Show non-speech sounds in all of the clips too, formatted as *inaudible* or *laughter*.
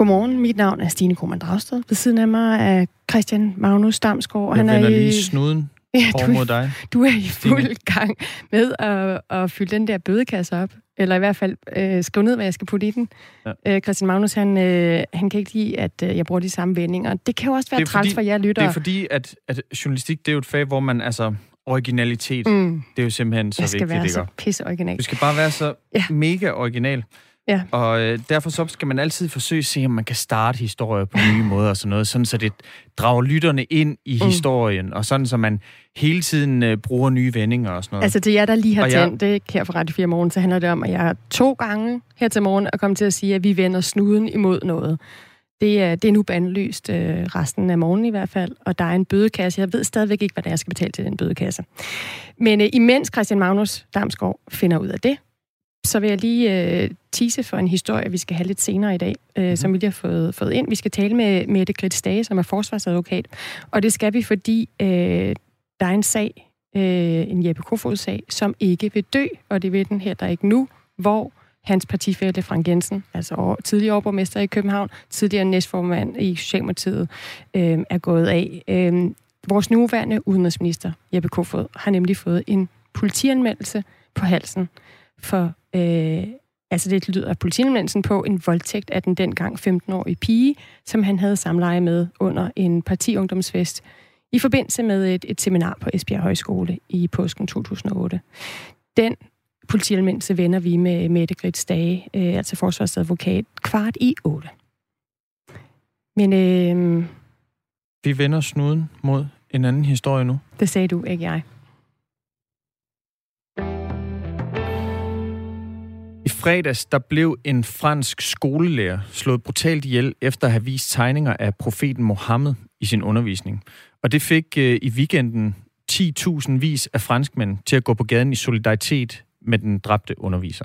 Godmorgen, mit navn er Stine Krohmann Dragsted. Ved siden af mig er Christian Magnus Damsgaard. Jeg han er lige i... snuden ja, du, mod dig. Du er i fuld gang med at, at fylde den der bødekasse op. Eller i hvert fald øh, skrive ned, hvad jeg skal putte i den. Ja. Øh, Christian Magnus, han, øh, han kan ikke lide, at øh, jeg bruger de samme vendinger. Det kan jo også være træls for jer lyttere. Det er fordi, at, at journalistik, det er jo et fag, hvor man altså originalitet, mm. det er jo simpelthen så vigtigt. Det skal være så pisse original. Du skal bare være så ja. mega original. Ja. Og øh, derfor så skal man altid forsøge at se, om man kan starte historier på nye måder og sådan noget, sådan så det drager lytterne ind i mm. historien, og sådan så man hele tiden øh, bruger nye vendinger og sådan noget. Altså til jer, der lige har tændt jeg... det her for Radio 4 morgen, så handler det om, at jeg to gange her til morgen er kommet til at sige, at vi vender snuden imod noget. Det er, det er nu bandlyst øh, resten af morgenen i hvert fald, og der er en bødekasse. Jeg ved stadigvæk ikke, hvad det er, jeg skal betale til den bødekasse. Men øh, imens Christian Magnus Damsgaard finder ud af det, så vil jeg lige øh, tease for en historie, vi skal have lidt senere i dag, øh, mm-hmm. som vi lige har fået, fået ind. Vi skal tale med Mette Grits som er forsvarsadvokat, og det skal vi, fordi øh, der er en sag, øh, en Jeppe Kofod-sag, som ikke vil dø, og det vil den her der ikke nu, hvor hans partifælle Frank Jensen, altså tidligere overborgmester i København, tidligere næstformand i Socialdemokratiet, øh, er gået af. Øh, vores nuværende udenrigsminister, Jeppe Kofod, har nemlig fået en politianmeldelse på halsen for, øh, altså det lyder politianmeldelsen på, en voldtægt af den dengang 15-årige pige, som han havde samleje med under en partiungdomsfest i forbindelse med et, et seminar på Esbjerg Højskole i påsken 2008. Den politianmeldelse vender vi med Mette Grits Dage, øh, altså forsvarsadvokat, kvart i 8. Men øh, vi vender snuden mod en anden historie nu. Det sagde du, ikke jeg. Fredags der blev en fransk skolelærer slået brutalt ihjel efter at have vist tegninger af profeten Mohammed i sin undervisning. Og det fik øh, i weekenden 10.000 vis af franskmænd til at gå på gaden i solidaritet med den dræbte underviser.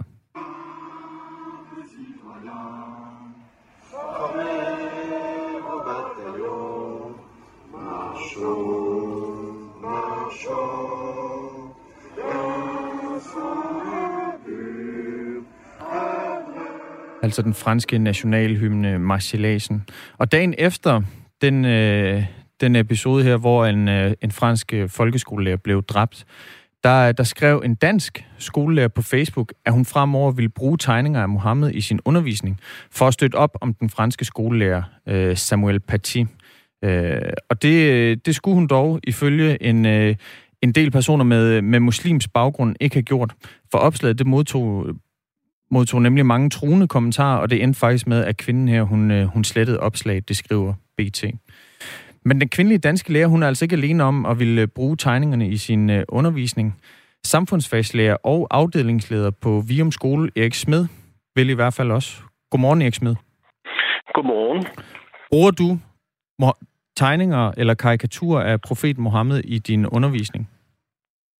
Altså den franske nationalhymne Marseillaisen. Og dagen efter den, øh, den episode her, hvor en, øh, en fransk øh, folkeskolelærer blev dræbt, der, der skrev en dansk skolelærer på Facebook, at hun fremover ville bruge tegninger af Mohammed i sin undervisning, for at støtte op om den franske skolelærer øh, Samuel Paty. Øh, og det, øh, det skulle hun dog, ifølge en, øh, en del personer med, med muslims baggrund, ikke have gjort. For opslaget det modtog modtog nemlig mange truende kommentarer, og det endte faktisk med, at kvinden her, hun, øh, hun slettede opslaget, det skriver BT. Men den kvindelige danske lærer, hun er altså ikke alene om at ville bruge tegningerne i sin øh, undervisning. Samfundsfagslærer og afdelingsleder på Vium Skole, Erik Smed, vil i hvert fald også. Godmorgen, Erik Smed. Godmorgen. Bruger du tegninger eller karikaturer af profet Mohammed i din undervisning?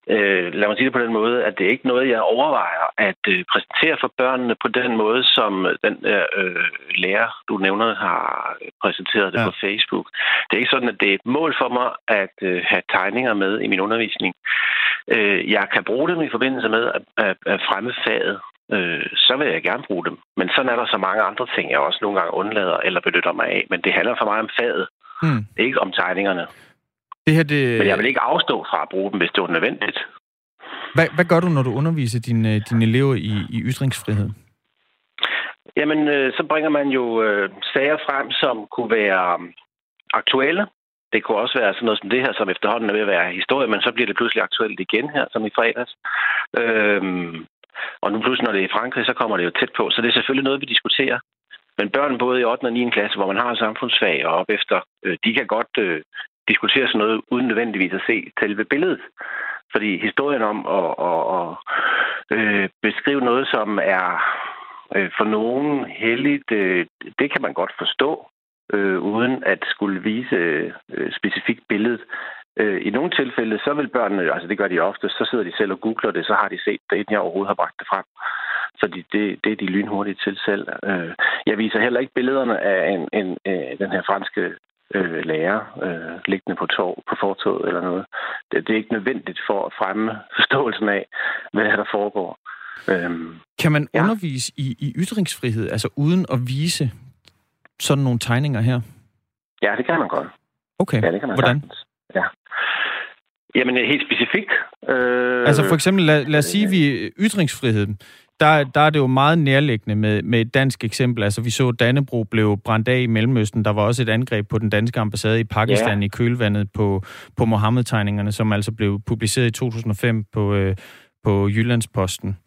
Øh, lad mig sige det på den måde, at det er ikke noget, jeg overvejer at øh, præsentere for børnene på den måde, som den øh, lærer, du nævner, har præsenteret det ja. på Facebook. Det er ikke sådan, at det er et mål for mig at øh, have tegninger med i min undervisning. Øh, jeg kan bruge dem i forbindelse med at, at, at fremme faget. Øh, så vil jeg gerne bruge dem. Men sådan er der så mange andre ting, jeg også nogle gange undlader eller benytter mig af. Men det handler for mig om faget, hmm. ikke om tegningerne. Det her, det... Men jeg vil ikke afstå fra at bruge dem, hvis det er nødvendigt. Hvad, hvad gør du, når du underviser dine, dine elever i, i ytringsfrihed? Jamen, øh, så bringer man jo øh, sager frem, som kunne være um, aktuelle. Det kunne også være sådan noget som det her, som efterhånden er ved at være historie, men så bliver det pludselig aktuelt igen her, som i fredags. Øhm, og nu pludselig, når det er i Frankrig, så kommer det jo tæt på. Så det er selvfølgelig noget, vi diskuterer. Men børn både i 8. og 9. klasse, hvor man har samfundsfag og op efter, øh, de kan godt øh, diskutere sådan noget, uden nødvendigvis at se selve billedet. Fordi historien om at, at, at øh, beskrive noget, som er øh, for nogen heldigt, øh, det kan man godt forstå, øh, uden at skulle vise øh, specifikt billedet. Øh, I nogle tilfælde, så vil børnene, altså det gør de ofte, så sidder de selv og googler det, så har de set det, inden jeg overhovedet har bragt det frem. Så det, det er de lynhurtige til selv. Øh, jeg viser heller ikke billederne af en, en, en, den her franske øh, lærer øh, liggende på, tog, på fortoget eller noget. Det, det er ikke nødvendigt for at fremme *laughs* forståelsen af, hvad der foregår. Øhm, kan man ja. undervise i, i ytringsfrihed, altså uden at vise sådan nogle tegninger her? Ja, det kan man godt. Okay, ja, det kan man hvordan? Sagtens. Ja. Jamen, helt specifikt. Øh, altså for eksempel, lad, lad os sige, vi ytringsfrihed. Der, der er det jo meget nærliggende med, med et dansk eksempel. Altså, vi så, Dannebro blev brændt af i Mellemøsten. Der var også et angreb på den danske ambassade i Pakistan ja. i kølvandet på, på Mohammed-tegningerne, som altså blev publiceret i 2005 på, øh, på Jyllandsposten.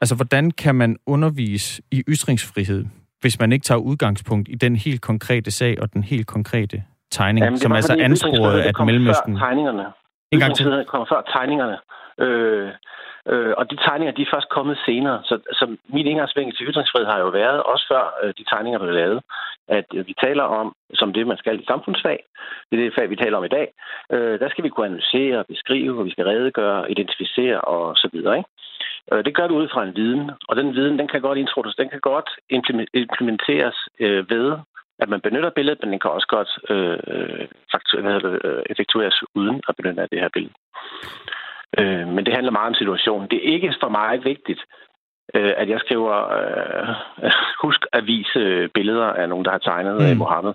Altså, hvordan kan man undervise i ytringsfrihed, hvis man ikke tager udgangspunkt i den helt konkrete sag og den helt konkrete tegning, Jamen, som altså ansporede, at Mellemøsten... tegningerne. En gang til. kommer før tegningerne. Øh, øh, og de tegninger, de er først kommet senere. Så, så min indgangsvinkel til ytringsfrihed har jo været, også før øh, de tegninger blev lavet, at øh, vi taler om, som det man skal i samfundsfag, det er det fag, vi taler om i dag, øh, der skal vi kunne analysere, beskrive, og vi skal redegøre, identificere og så videre. Ikke? Øh, det gør du ud fra en viden, og den viden, den kan godt introduceres, den kan godt implementeres øh, ved, at man benytter billedet, men den kan også godt øh, faktu- hvad det, øh, effektueres uden at benytte af det her billede. Øh, men det handler meget om situationen. Det er ikke for mig vigtigt, øh, at jeg skriver, øh, *laughs* husk at vise billeder af nogen, der har tegnet mm. Mohammed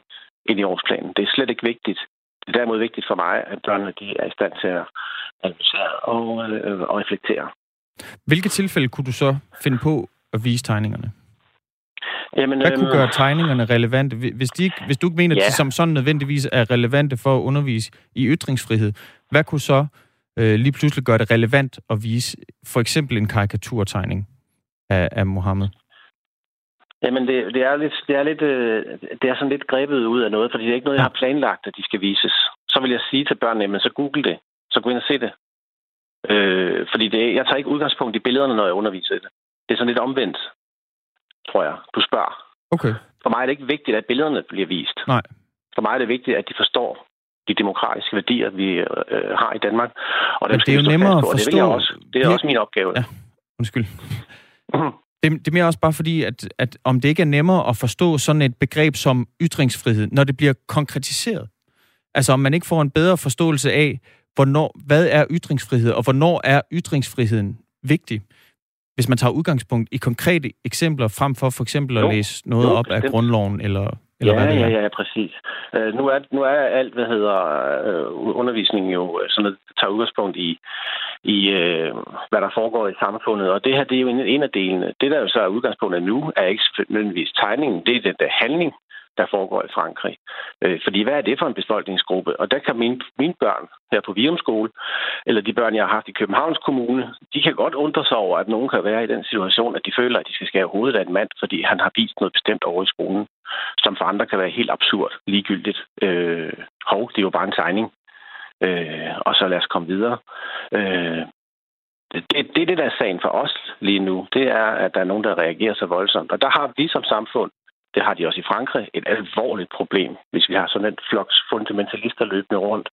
ind i årsplanen. Det er slet ikke vigtigt. Det er derimod vigtigt for mig, at børnene de er i stand til at analysere og, øh, og reflektere. Hvilke tilfælde kunne du så finde på at vise tegningerne? Jamen, Hvad kunne øhm, gøre tegningerne relevante? Hvis, de ikke, hvis du ikke mener, ja. at de som sådan nødvendigvis er relevante for at undervise i ytringsfrihed, hvad kunne så øh, lige pludselig gøre det relevant at vise for eksempel en karikaturtegning af, af Mohammed? Jamen, det, det er lidt, det er lidt, øh, det er sådan lidt grebet ud af noget, fordi det er ikke noget, jeg har planlagt, at de skal vises. Så vil jeg sige til børnene, men så google det. Så gå ind og se det. Øh, fordi det, jeg tager ikke udgangspunkt i billederne, når jeg underviser det. Det er sådan lidt omvendt, tror jeg. Du spørger. Okay. For mig er det ikke vigtigt, at billederne bliver vist. Nej. For mig er det vigtigt, at de forstår de demokratiske værdier, vi øh, har i Danmark. Og Men det er jo nemmere at forstå. Det, jeg også, det er også min opgave. Ja, undskyld. Mm. Det, det er mere også bare fordi, at, at om det ikke er nemmere at forstå sådan et begreb som ytringsfrihed, når det bliver konkretiseret. Altså om man ikke får en bedre forståelse af, hvornår, hvad er ytringsfrihed, og hvornår er ytringsfriheden vigtig? Hvis man tager udgangspunkt i konkrete eksempler, frem for for eksempel at jo, læse noget jo, op af grundloven, eller, eller ja, hvad det er. Ja, ja, præcis. Uh, nu, er, nu er alt, hvad hedder uh, undervisningen jo sådan noget, tager udgangspunkt i, i uh, hvad der foregår i samfundet, og det her, det er jo en, en af delene. Det, der jo så er udgangspunktet nu, er ikke nødvendigvis tegningen, det er den der handling, der foregår i Frankrig. Øh, fordi hvad er det for en befolkningsgruppe? Og der kan mine, mine børn her på Virum Skole, eller de børn, jeg har haft i Københavns Kommune, de kan godt undre sig over, at nogen kan være i den situation, at de føler, at de skal skære hovedet af en mand, fordi han har vist noget bestemt over i skolen, som for andre kan være helt absurd, ligegyldigt. Øh, hov, det er jo bare en tegning. Øh, og så lad os komme videre. Øh, det, det, det, det der er sagen for os lige nu, det er, at der er nogen, der reagerer så voldsomt. Og der har vi som samfund det har de også i Frankrig, et alvorligt problem, hvis vi har sådan en floks fundamentalister løbende rundt.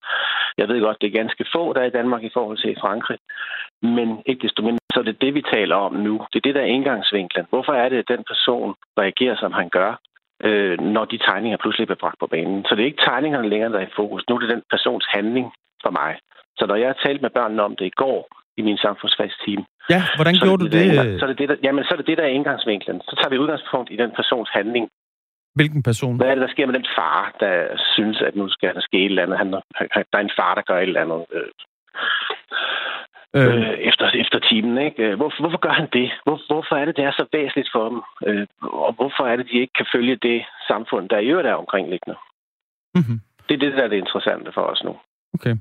Jeg ved godt, det er ganske få, der er i Danmark i forhold til i Frankrig, men ikke desto mindre, så er det det, vi taler om nu. Det er det, der er indgangsvinklen. Hvorfor er det, at den person reagerer, som han gør, øh, når de tegninger pludselig bliver bragt på banen? Så det er ikke tegningerne længere, der er i fokus. Nu er det den persons handling for mig. Så når jeg har talt med børnene om det i går, i min samfundsfagsteam. Ja, hvordan gjorde du det? det? Så er det, det der, jamen, så er det det, der er indgangsvinklen. Så tager vi udgangspunkt i den persons handling. Hvilken person? Hvad er det, der sker med den far, der synes, at nu skal der ske et eller andet? Han, der er en far, der gør et eller andet. Øh, øh. Øh, efter, efter timen. Ikke? Hvor, hvorfor gør han det? Hvor, hvorfor er det, det er så væsentligt for dem? Øh, og hvorfor er det, de ikke kan følge det samfund, der i øvrigt er omkringliggende? Mm-hmm. Det er det, der er det interessante for os nu. Okay.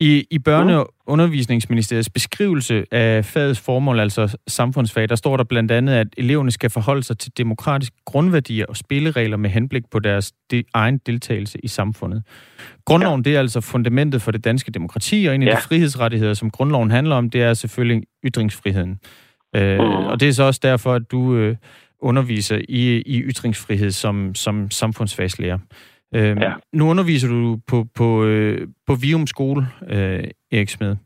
I, i Børne- og Undervisningsministeriets beskrivelse af fagets formål, altså samfundsfag, der står der blandt andet, at eleverne skal forholde sig til demokratiske grundværdier og spilleregler med henblik på deres de, egen deltagelse i samfundet. Grundloven, ja. det er altså fundamentet for det danske demokrati, og en af ja. de frihedsrettigheder, som grundloven handler om, det er selvfølgelig ytringsfriheden. Øh, mm. Og det er så også derfor, at du øh, underviser i, i ytringsfrihed som, som samfundsfagslærer. Øh, ja. Nu underviser du på, på, øh, på Vium Skole, øh, Erik Smed.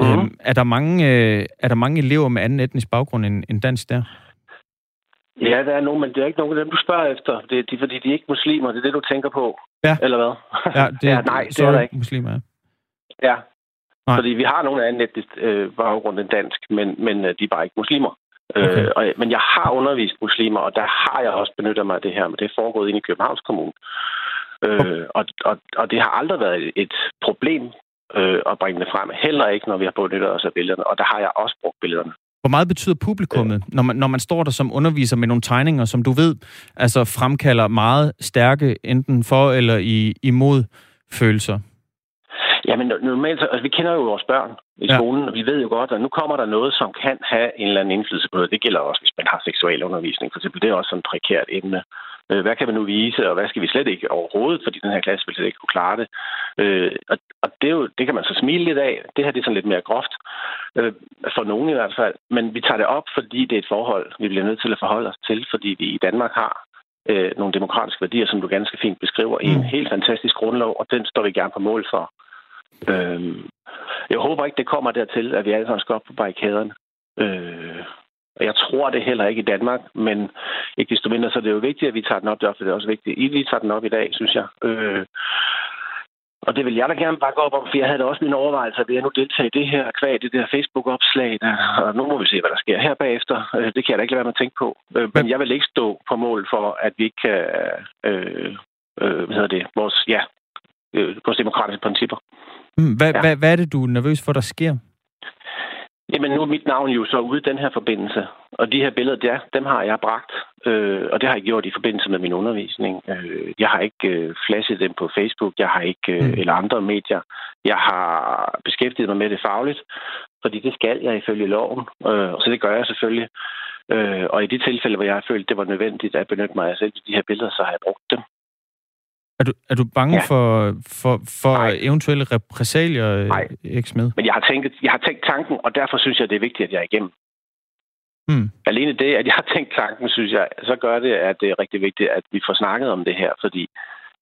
Mm-hmm. Øh, er, der mange, øh, er der mange elever med anden etnisk baggrund end, end dansk der? Ja, der er nogen, men det er ikke nogen af dem, du spørger efter. Det er de, fordi de er ikke muslimer. Det er det, du tænker på. Ja. Eller hvad? Ja, *laughs* det, ja nej, det er der ikke. muslimer, ja. Ja, Nej. fordi vi har nogle anden etnisk øh, baggrund end dansk, men, men øh, de er bare ikke muslimer. Okay. Øh, og, men jeg har undervist muslimer, og der har jeg også benyttet mig af det her, men det er foregået ind i Københavns Kommune. Øh, og, og, og det har aldrig været et problem øh, at bringe det frem. Heller ikke, når vi har benyttet os af billederne, og der har jeg også brugt billederne. Hvor meget betyder publikummet, når man, når man står der som underviser med nogle tegninger, som du ved, altså fremkalder meget stærke, enten for eller i, imod følelser? Jamen normalt, altså, vi kender jo vores børn i ja. skolen, og vi ved jo godt, at nu kommer der noget, som kan have en eller anden indflydelse på noget. Det gælder også, hvis man har seksuel undervisning. For eksempel, det er også sådan et prekært emne. Øh, hvad kan man nu vise, og hvad skal vi slet ikke overhovedet, fordi den her klasse vil slet ikke kunne klare det. Øh, og og det, er jo, det kan man så smile lidt af. Det her det er sådan lidt mere groft, øh, for nogen i hvert fald. Men vi tager det op, fordi det er et forhold, vi bliver nødt til at forholde os til, fordi vi i Danmark har øh, nogle demokratiske værdier, som du ganske fint beskriver, i en mm. helt fantastisk grundlov, og den står vi gerne på mål for. Øh, jeg håber ikke, det kommer dertil, at vi alle sammen skal op på barrikaderne. Øh, og jeg tror det heller ikke i Danmark, men ikke desto mindre, så det er jo vigtigt, at vi tager den op. Derfor er det også vigtigt, at I tager den op i dag, synes jeg. Øh, og det vil jeg da gerne bakke op om, for jeg havde da også mine overvejelser ved at nu deltage i det her kvad, det der Facebook-opslag. Der, og nu må vi se, hvad der sker her bagefter. Øh, det kan jeg da ikke lade være med at tænke på. Øh, men jeg vil ikke stå på mål for, at vi ikke kan... Øh, øh, hvad hedder det? Vores, ja, øh, vores demokratiske principper. Mm, hvad, ja. hvad, hvad er det, du er nervøs for, der sker? Jamen, nu er mit navn jo så ude i den her forbindelse. Og de her billeder, ja, dem har jeg bragt. Øh, og det har jeg gjort i forbindelse med min undervisning. Øh, jeg har ikke øh, flashet dem på Facebook, jeg har ikke, øh, mm. eller andre medier. Jeg har beskæftiget mig med det fagligt, fordi det skal jeg ifølge loven. Øh, og så det gør jeg selvfølgelig. Øh, og i de tilfælde, hvor jeg har følt, det var nødvendigt at benytte mig af selv de her billeder, så har jeg brugt dem. Er du, er du bange ja. for, for, for eventuelle repræsalier, Nej. Erik Smed? Men jeg har, tænkt, jeg har tænkt tanken, og derfor synes jeg, det er vigtigt, at jeg er igennem. Hmm. Alene det, at jeg har tænkt tanken, synes jeg, så gør det, at det er rigtig vigtigt, at vi får snakket om det her, fordi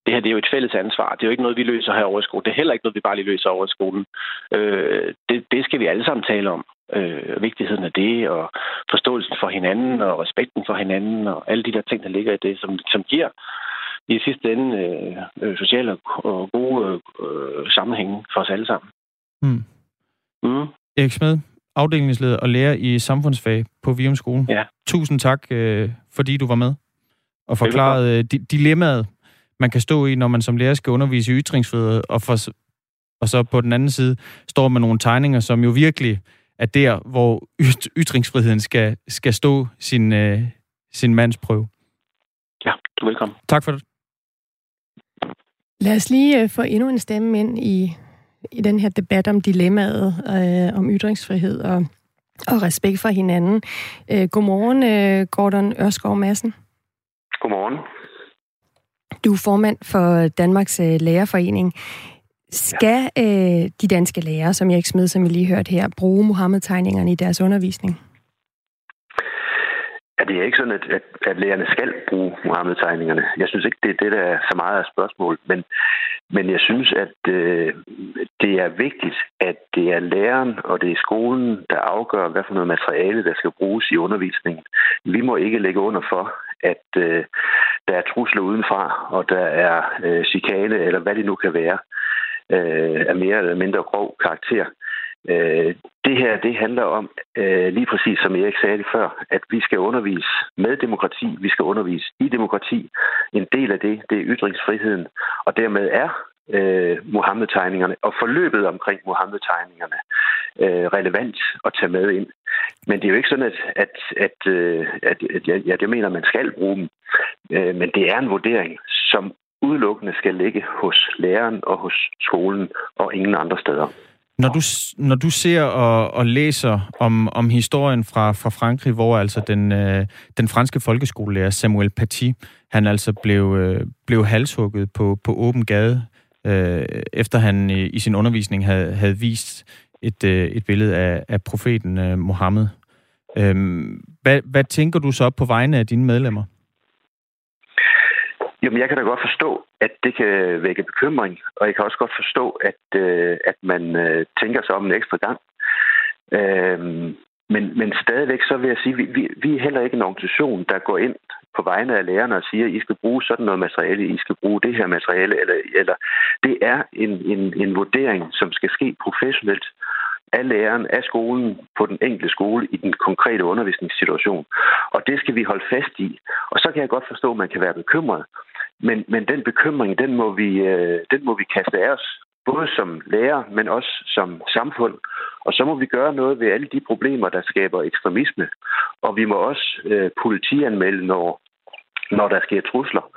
det her det er jo et fælles ansvar. Det er jo ikke noget, vi løser her over i skolen. Det er heller ikke noget, vi bare lige løser over i skolen. Øh, det, det skal vi alle sammen tale om. Øh, vigtigheden af det, og forståelsen for hinanden, og respekten for hinanden, og alle de der ting, der ligger i det, som, som giver i sidste ende øh, øh, sociale og gode øh, sammenhænge for os alle sammen. Mm. Mm. Erik Smed, afdelingsleder og lærer i samfundsfag på Vium Skole. Ja. Tusind tak, øh, fordi du var med og forklarede øh, dilemmaet, man kan stå i, når man som lærer skal undervise i ytringsfrihed, og, for, og så på den anden side står med nogle tegninger, som jo virkelig er der, hvor ytringsfriheden skal, skal stå sin, øh, sin mandsprøve. Ja, du er velkommen. Tak for det. Lad os lige øh, få endnu en stemme ind i, i den her debat om dilemmaet, øh, om ytringsfrihed og, og respekt for hinanden. Øh, godmorgen, øh, Gordon Ørskov Madsen. Godmorgen. Du er formand for Danmarks øh, Lærerforening. Skal øh, de danske lærere, som jeg ikke smed, som vi lige hørte her, bruge Mohammed-tegningerne i deres undervisning? Ja, det er ikke sådan, at, at, at lærerne skal bruge Mohammed-tegningerne. Jeg synes ikke, det er det, der er så meget af spørgsmål. Men, men jeg synes, at øh, det er vigtigt, at det er læreren og det er skolen, der afgør, hvad for noget materiale, der skal bruges i undervisningen. Vi må ikke lægge under for, at øh, der er trusler udenfra, og der er øh, chikane, eller hvad det nu kan være, øh, af mere eller mindre grov karakter. Øh, Øh, det her, det handler om, øh, lige præcis som Erik sagde det før, at vi skal undervise med demokrati, vi skal undervise i demokrati. En del af det, det er ytringsfriheden, og dermed er øh, Mohammed-tegningerne og forløbet omkring Mohammed-tegningerne øh, relevant at tage med ind. Men det er jo ikke sådan, at, at, at, øh, at, at jeg, jeg mener, at man skal bruge dem. Øh, men det er en vurdering, som udelukkende skal ligge hos læreren og hos skolen og ingen andre steder. Når du, når du ser og, og læser om, om historien fra, fra Frankrig, hvor altså den, øh, den franske folkeskolelærer Samuel Paty, han altså blev, øh, blev halshugget på, på åben gade, øh, efter han i, i sin undervisning havde, havde vist et, øh, et billede af, af profeten øh, Mohammed. Øh, hvad, hvad tænker du så på vegne af dine medlemmer? Jamen, jeg kan da godt forstå, at det kan vække bekymring, og jeg kan også godt forstå, at, øh, at man øh, tænker sig om en ekstra gang. Øh, men, men stadigvæk så vil jeg sige, at vi, vi, vi er heller ikke en organisation, der går ind på vegne af lærerne og siger, at I skal bruge sådan noget materiale, I skal bruge det her materiale, eller, eller det er en, en, en vurdering, som skal ske professionelt af læreren, af skolen, på den enkelte skole i den konkrete undervisningssituation. Og det skal vi holde fast i. Og så kan jeg godt forstå, at man kan være bekymret. Men, men den bekymring, den må, vi, øh, den må vi kaste af os, både som lærer, men også som samfund. Og så må vi gøre noget ved alle de problemer, der skaber ekstremisme. Og vi må også øh, politianmelde, når, når der sker trusler,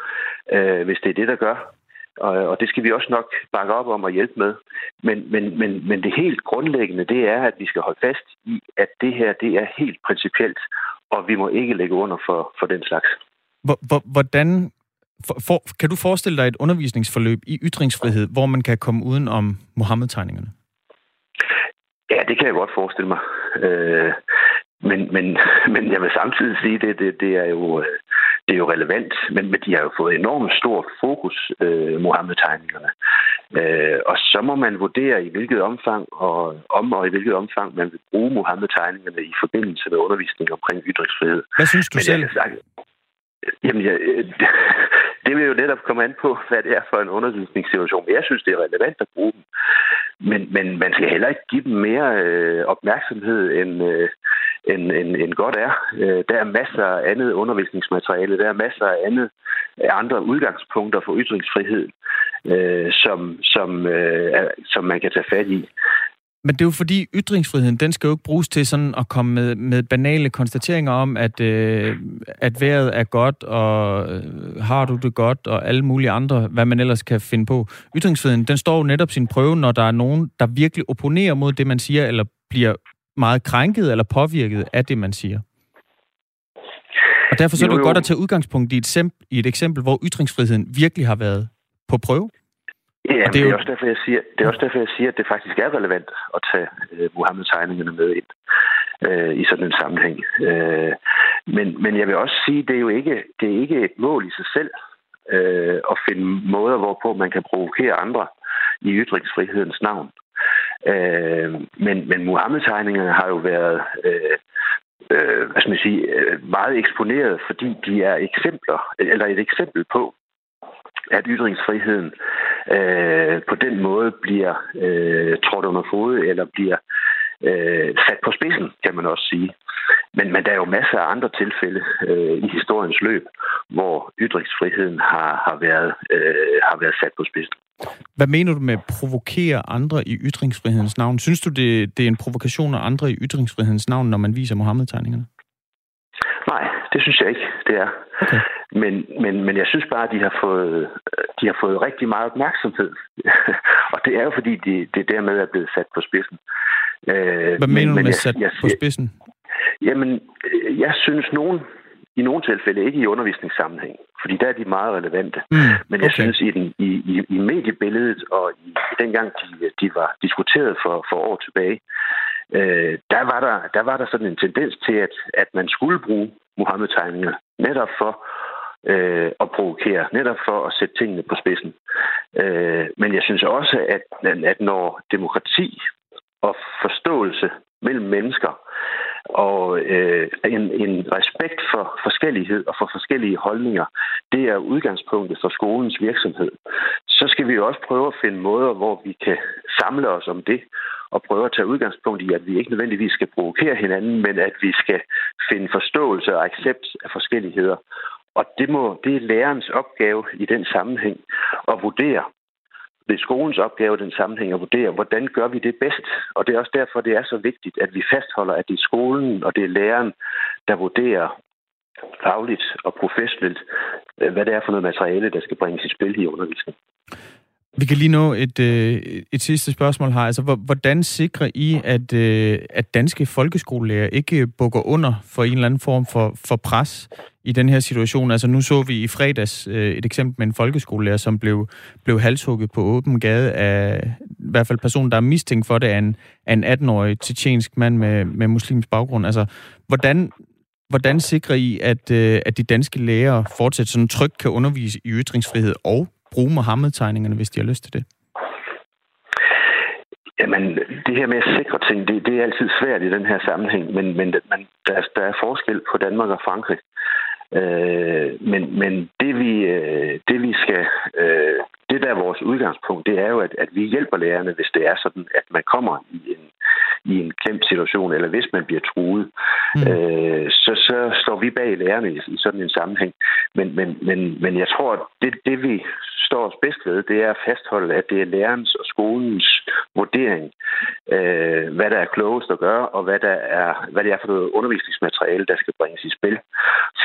øh, hvis det er det, der gør. Og, og det skal vi også nok bakke op om og hjælpe med. Men, men, men, men det helt grundlæggende, det er, at vi skal holde fast i, at det her, det er helt principielt, og vi må ikke lægge under for, for den slags. Hvordan for, for, kan du forestille dig et undervisningsforløb i ytringsfrihed, hvor man kan komme uden om Mohammed-tegningerne? Ja, det kan jeg godt forestille mig. Øh, men, men, men jeg vil samtidig sige, at det, det, det, er jo, det er jo relevant, men, men de har jo fået enormt stort fokus, øh, Mohammed-tegningerne. Øh, og så må man vurdere, i hvilket omfang og om og i hvilket omfang man vil bruge Mohammed-tegningerne i forbindelse med undervisning omkring ytringsfrihed. Hvad synes du men selv? Sagt, jamen, jeg, øh, *laughs* det vil jo netop komme an på, hvad det er for en undervisningssituation. Jeg synes, det er relevant at bruge dem. Men, men man skal heller ikke give dem mere øh, opmærksomhed, end, øh, end, end, end godt er. Øh, der er masser af andet undervisningsmateriale, der er masser af andet øh, andre udgangspunkter for ytringsfrihed, øh, som, som, øh, som man kan tage fat i. Men det er jo fordi, ytringsfriheden, den skal jo ikke bruges til sådan at komme med, med banale konstateringer om, at, øh, at vejret er godt, og øh, har du det godt, og alle mulige andre, hvad man ellers kan finde på. Ytringsfriheden, den står jo netop sin prøve, når der er nogen, der virkelig opponerer mod det, man siger, eller bliver meget krænket eller påvirket af det, man siger. Og derfor så er det jo, jo godt at tage udgangspunkt i et, i et eksempel, hvor ytringsfriheden virkelig har været på prøve. Ja, og det, er jo... det, er også derfor, jeg siger, det er også derfor, jeg siger, at det faktisk er relevant at tage øh, Muhammed-tegningerne med ind øh, i sådan en sammenhæng. Øh, men, men jeg vil også sige, at det er jo ikke, det er ikke et mål i sig selv øh, at finde måder, hvorpå man kan provokere andre i ytringsfrihedens navn. Øh, men, men Muhammed-tegningerne har jo været øh, øh, hvad skal man sige, øh, meget eksponeret, fordi de er eksempler, eller et eksempel på, at ytringsfriheden øh, på den måde bliver øh, trådt under fod, eller bliver øh, sat på spidsen, kan man også sige. Men, men der er jo masser af andre tilfælde øh, i historiens løb, hvor ytringsfriheden har, har, været, øh, har været sat på spidsen. Hvad mener du med at provokere andre i ytringsfrihedens navn? Synes du, det, det er en provokation af andre i ytringsfrihedens navn, når man viser Mohammed-tegningerne? Nej, det synes jeg ikke, det er. Okay. Men, men, men jeg synes bare, at de har fået, de har fået rigtig meget opmærksomhed. *laughs* og det er jo fordi, de, det dermed er blevet sat på spidsen. Øh, Hvad mener men, du med jeg, sat jeg, på spidsen? Jamen, jeg synes, nogen i nogle tilfælde ikke i undervisningssammenhæng, fordi der er de meget relevante. Mm, Men jeg okay. synes, i, den, i, i, i mediebilledet og i, i dengang de, de var diskuteret for, for år tilbage, øh, der, var der, der var der sådan en tendens til, at, at man skulle bruge Mohammed-tegninger netop for øh, at provokere, netop for at sætte tingene på spidsen. Øh, men jeg synes også, at, at når demokrati og forståelse mellem mennesker og øh, en, en respekt for forskellighed og for forskellige holdninger, det er udgangspunktet for skolens virksomhed. Så skal vi også prøve at finde måder, hvor vi kan samle os om det og prøve at tage udgangspunkt i, at vi ikke nødvendigvis skal provokere hinanden, men at vi skal finde forståelse og accept af forskelligheder. Og det, må, det er lærerens opgave i den sammenhæng at vurdere, det er skolens opgave den sammenhæng at vurdere, hvordan gør vi det bedst. Og det er også derfor, det er så vigtigt, at vi fastholder, at det er skolen og det er læreren, der vurderer fagligt og professionelt, hvad det er for noget materiale, der skal bringes i spil i undervisningen. Vi kan lige nå et, øh, et sidste spørgsmål her. Altså, hvordan sikrer I, at, øh, at danske folkeskolelærer ikke øh, bukker under for en eller anden form for, for pres i den her situation? Altså, nu så vi i fredags øh, et eksempel med en folkeskolelærer, som blev, blev halshugget på åben gade af i hvert fald personen, der er mistænkt for det, af en, af en 18-årig tjetjensk mand med, med muslimsk baggrund. Altså, hvordan, hvordan sikrer I, at, øh, at de danske lærere fortsat sådan trygt kan undervise i ytringsfrihed og bruge Mohammed-tegningerne, hvis de har lyst til det? Jamen, det her med at sikre ting, det, det er altid svært i den her sammenhæng, men, men man, der, der er forskel på Danmark og Frankrig. Øh, men, men det vi, øh, det vi skal, øh, det der er vores udgangspunkt, det er jo, at, at vi hjælper lærerne, hvis det er sådan, at man kommer i en, i en klemt situation, eller hvis man bliver truet, mm. øh, så, så står vi bag lærerne i, i sådan en sammenhæng. Men, men, men, men jeg tror, at det, det vi står os bedst ved, det er at fastholde, at det er lærernes og skolens vurdering, øh, hvad der er klogest at gøre, og hvad, der er, hvad det er for noget undervisningsmateriale, der skal bringes i spil,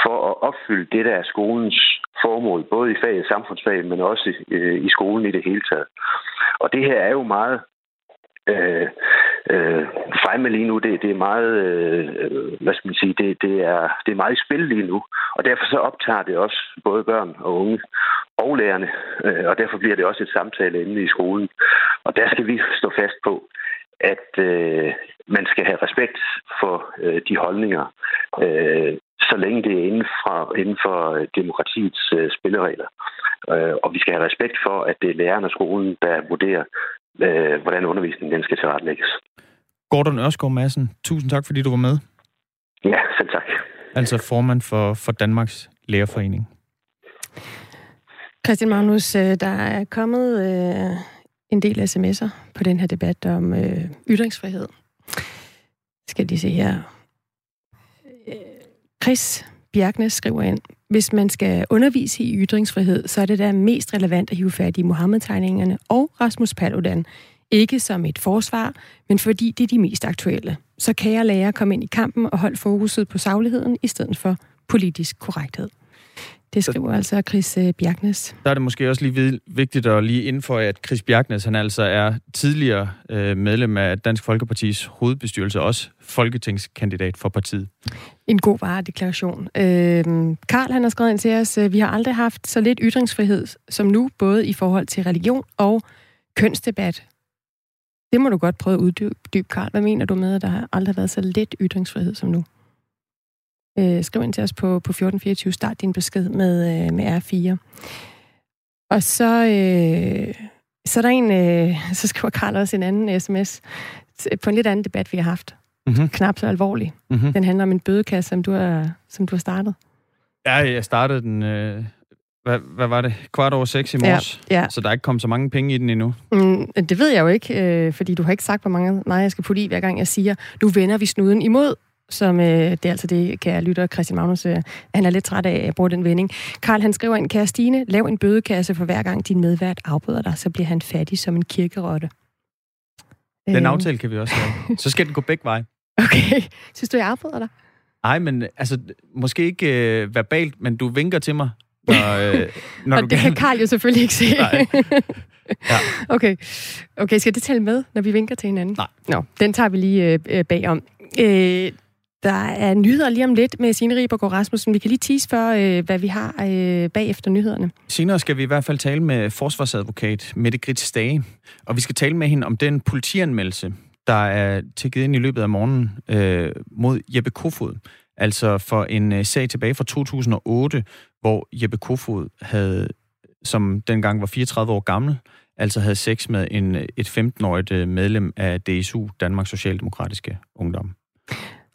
for at opfylde det, der er skolens formål, både i faget samfundsfag, men også øh, Øh, i skolen i det hele taget. Og det her er jo meget øh, øh, fremme lige nu. Det, det er meget, øh, hvad skal man sige, det, det, er, det er meget i spil lige nu. Og derfor så optager det også både børn og unge og lærerne, øh, og derfor bliver det også et samtale inde i skolen. Og der skal vi stå fast på, at øh, man skal have respekt for øh, de holdninger, øh, så længe det er inden for, inden for demokratiets øh, spilleregler. Øh, og vi skal have respekt for, at det er lærerne og skolen, der vurderer, øh, hvordan undervisningen den skal tilrettelægges. Gordon Ørskov Madsen, tusind tak, fordi du var med. Ja, selv tak. Altså formand for, for Danmarks Lærerforening. Christian Magnus, øh, der er kommet øh, en del sms'er på den her debat om øh, ytringsfrihed. Skal de se her. Chris Bjergnes skriver ind, hvis man skal undervise i ytringsfrihed, så er det da mest relevant at hive fat i Mohammed-tegningerne og Rasmus Paludan. Ikke som et forsvar, men fordi det er de mest aktuelle. Så kan jeg lære at komme ind i kampen og holde fokuset på sagligheden i stedet for politisk korrekthed. Det skriver altså Chris øh, Bjergnes. Der er det måske også lige vigtigt at lige indføje, at Chris Bjergnes, han altså er tidligere øh, medlem af Dansk Folkepartis hovedbestyrelse, også folketingskandidat for partiet. En god varedeklaration. Øh, Karl, han har skrevet ind til os, øh, vi har aldrig haft så lidt ytringsfrihed som nu, både i forhold til religion og kønsdebat. Det må du godt prøve at uddybe, Karl. Hvad mener du med, at der har aldrig været så lidt ytringsfrihed som nu? Øh, skriv ind til os på, på 1424. Start din besked med, øh, med R4. Og så, øh, så er der en, øh, *laughs* så skriver Karl også en anden sms på en lidt anden debat, vi har haft. Mm-hmm. Knap så alvorlig. Mm-hmm. Den handler om en bødekasse, som du har, som du har startet. Ja, jeg startede den, øh, hvad, hvad var det, kvart over seks i morges, ja, ja. så der er ikke kommet så mange penge i den endnu. Mm, det ved jeg jo ikke, øh, fordi du har ikke sagt, hvor mange nej, jeg skal putte i, hver gang jeg siger, nu vender vi snuden imod som øh, det er altså det, kan jeg lytte Christian Magnus, øh, han er lidt træt af at bruge den vending. Karl, han skriver ind, kære Stine, lav en bødekasse for hver gang din medvært afbryder dig, så bliver han fattig som en kirkerotte. Den øh. aftale kan vi også lave. *laughs* Så skal den gå begge veje. Okay. Synes du, jeg afbryder dig? Nej, men altså, måske ikke øh, verbalt, men du vinker til mig. Når, øh, når *laughs* Og du det kan Karl jo selvfølgelig ikke se. Nej. Ja. *laughs* Okay. okay, skal det tælle med, når vi vinker til hinanden? Nej. Nå, den tager vi lige øh, øh bagom. Øh, der er nyheder lige om lidt med Signe Ribergaard Rasmussen. Vi kan lige tease for, øh, hvad vi har øh, bagefter nyhederne. Senere skal vi i hvert fald tale med forsvarsadvokat Mette Grits Stage, og vi skal tale med hende om den politianmeldelse, der er tækket ind i løbet af morgenen øh, mod Jeppe Kofod. Altså for en øh, sag tilbage fra 2008, hvor Jeppe Kofod havde, som dengang var 34 år gammel, altså havde sex med en, øh, et 15-årigt øh, medlem af DSU, Danmarks Socialdemokratiske Ungdom.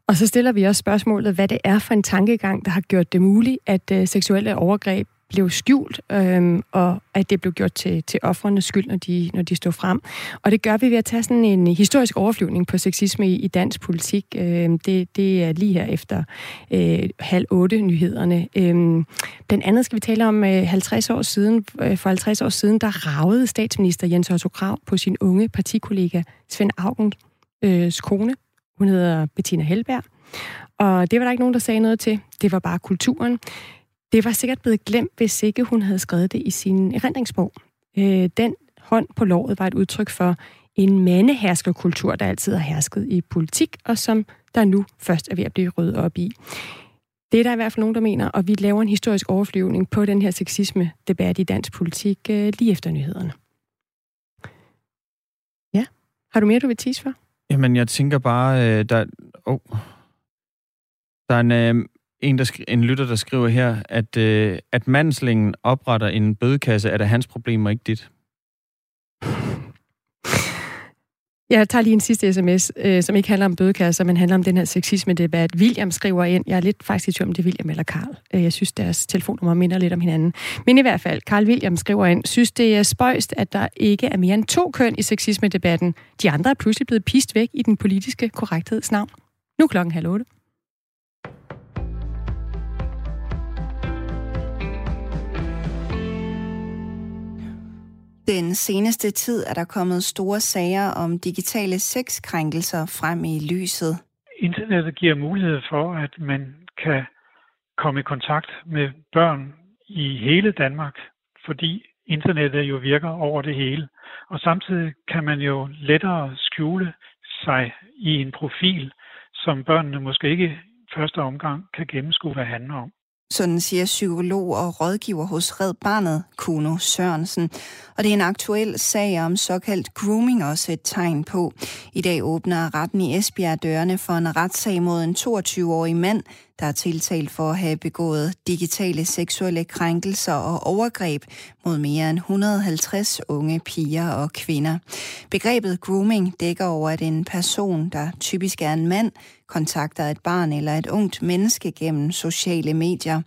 Og så stiller vi også spørgsmålet, hvad det er for en tankegang, der har gjort det muligt, at øh, seksuelle overgreb blev skjult, øh, og at det blev gjort til, til offrenes skyld, når de, når de stod frem. Og det gør vi ved at tage sådan en historisk overflyvning på sexisme i, i dansk politik. Øh, det, det er lige her efter øh, halv otte nyhederne. Øh, blandt andet skal vi tale om øh, 50 år siden. Øh, for 50 år siden, der ravede statsminister Jens Otto Krav på sin unge partikollega Svend Augens øh, kone, hun hedder Bettina Helberg. Og det var der ikke nogen, der sagde noget til. Det var bare kulturen. Det var sikkert blevet glemt, hvis ikke hun havde skrevet det i sin erindringsbog. Øh, den hånd på låret var et udtryk for en mandeherskerkultur, der altid har hersket i politik, og som der nu først er ved at blive ryddet op i. Det er der i hvert fald nogen, der mener, og vi laver en historisk overflyvning på den her sexisme-debat i dansk politik øh, lige efter nyhederne. Ja, har du mere, du vil tease for? Jamen, jeg tænker bare, øh, der, oh, der er en, øh, en, der skri, en lytter, der skriver her, at, øh, at mandslingen opretter en bødekasse, er det hans problem og ikke dit? Jeg tager lige en sidste sms, øh, som ikke handler om bødekasser, men handler om den her sexisme-debat. William skriver ind, jeg er lidt faktisk i tvivl om det er William eller Karl. Øh, jeg synes, deres telefonnummer minder lidt om hinanden. Men i hvert fald, Karl William skriver ind, synes det er spøjst, at der ikke er mere end to køn i sexisme-debatten. De andre er pludselig blevet pist væk i den politiske korrektheds navn. Nu er klokken halv otte. Den seneste tid er der kommet store sager om digitale sexkrænkelser frem i lyset. Internettet giver mulighed for, at man kan komme i kontakt med børn i hele Danmark, fordi internettet jo virker over det hele. Og samtidig kan man jo lettere skjule sig i en profil, som børnene måske ikke i første omgang kan gennemskue, hvad handler om. Sådan siger psykolog og rådgiver hos Red Barnet, Kuno Sørensen. Og det er en aktuel sag om såkaldt grooming også et tegn på. I dag åbner retten i Esbjerg dørene for en retssag mod en 22-årig mand, der er tiltalt for at have begået digitale seksuelle krænkelser og overgreb mod mere end 150 unge piger og kvinder. Begrebet grooming dækker over, at en person, der typisk er en mand, kontakter et barn eller et ungt menneske gennem sociale medier.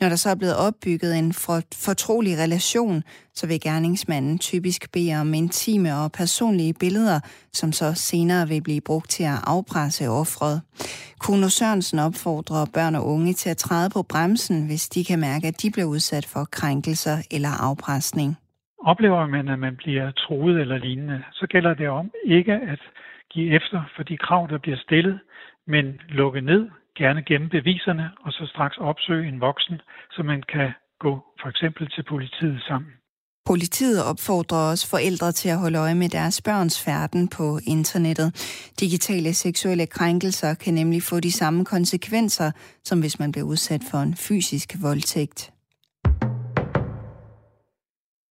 Når der så er blevet opbygget en fortrolig relation, så vil gerningsmanden typisk bede om intime og personlige billeder, som så senere vil blive brugt til at afpresse offret. Kuno Sørensen opfordrer børn og unge til at træde på bremsen, hvis de kan mærke, at de bliver udsat for krænkelser eller afpresning. Oplever man, at man bliver truet eller lignende, så gælder det om ikke at give efter for de krav, der bliver stillet, men lukke ned, gerne gemme beviserne, og så straks opsøge en voksen, så man kan gå for eksempel til politiet sammen. Politiet opfordrer også forældre til at holde øje med deres børns færden på internettet. Digitale seksuelle krænkelser kan nemlig få de samme konsekvenser, som hvis man bliver udsat for en fysisk voldtægt.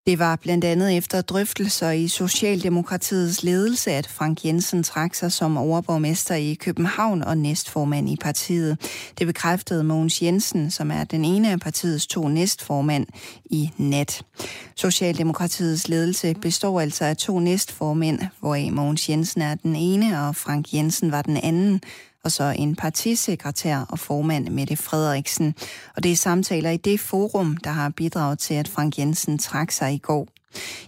Det var blandt andet efter drøftelser i Socialdemokratiets ledelse, at Frank Jensen trak sig som overborgmester i København og næstformand i partiet. Det bekræftede Mogens Jensen, som er den ene af partiets to næstformand, i nat. Socialdemokratiets ledelse består altså af to næstformænd, hvoraf Mogens Jensen er den ene, og Frank Jensen var den anden og så en partisekretær og formand Mette Frederiksen. Og det er samtaler i det forum, der har bidraget til, at Frank Jensen trak sig i går.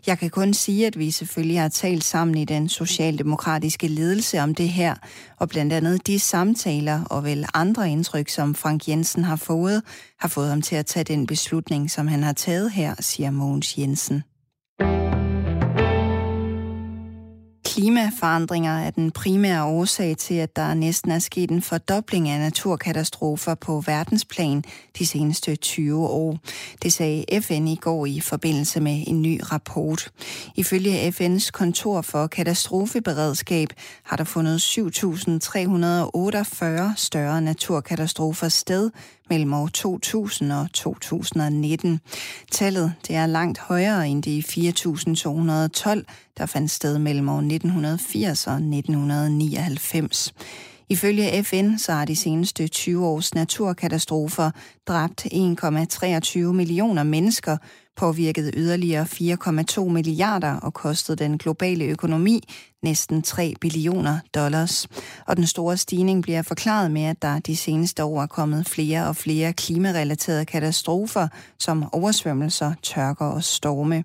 Jeg kan kun sige, at vi selvfølgelig har talt sammen i den socialdemokratiske ledelse om det her, og blandt andet de samtaler og vel andre indtryk, som Frank Jensen har fået, har fået ham til at tage den beslutning, som han har taget her, siger Mogens Jensen. Klimaforandringer er den primære årsag til, at der næsten er sket en fordobling af naturkatastrofer på verdensplan de seneste 20 år. Det sagde FN i går i forbindelse med en ny rapport. Ifølge FN's kontor for katastrofeberedskab har der fundet 7.348 større naturkatastrofer sted mellem år 2000 og 2019. Tallet det er langt højere end de 4.212, der fandt sted mellem år 1980 og 1999. Ifølge FN så har de seneste 20 års naturkatastrofer dræbt 1,23 millioner mennesker, påvirkede yderligere 4,2 milliarder og kostede den globale økonomi næsten 3 billioner dollars. Og den store stigning bliver forklaret med, at der de seneste år er kommet flere og flere klimarelaterede katastrofer, som oversvømmelser, tørker og storme.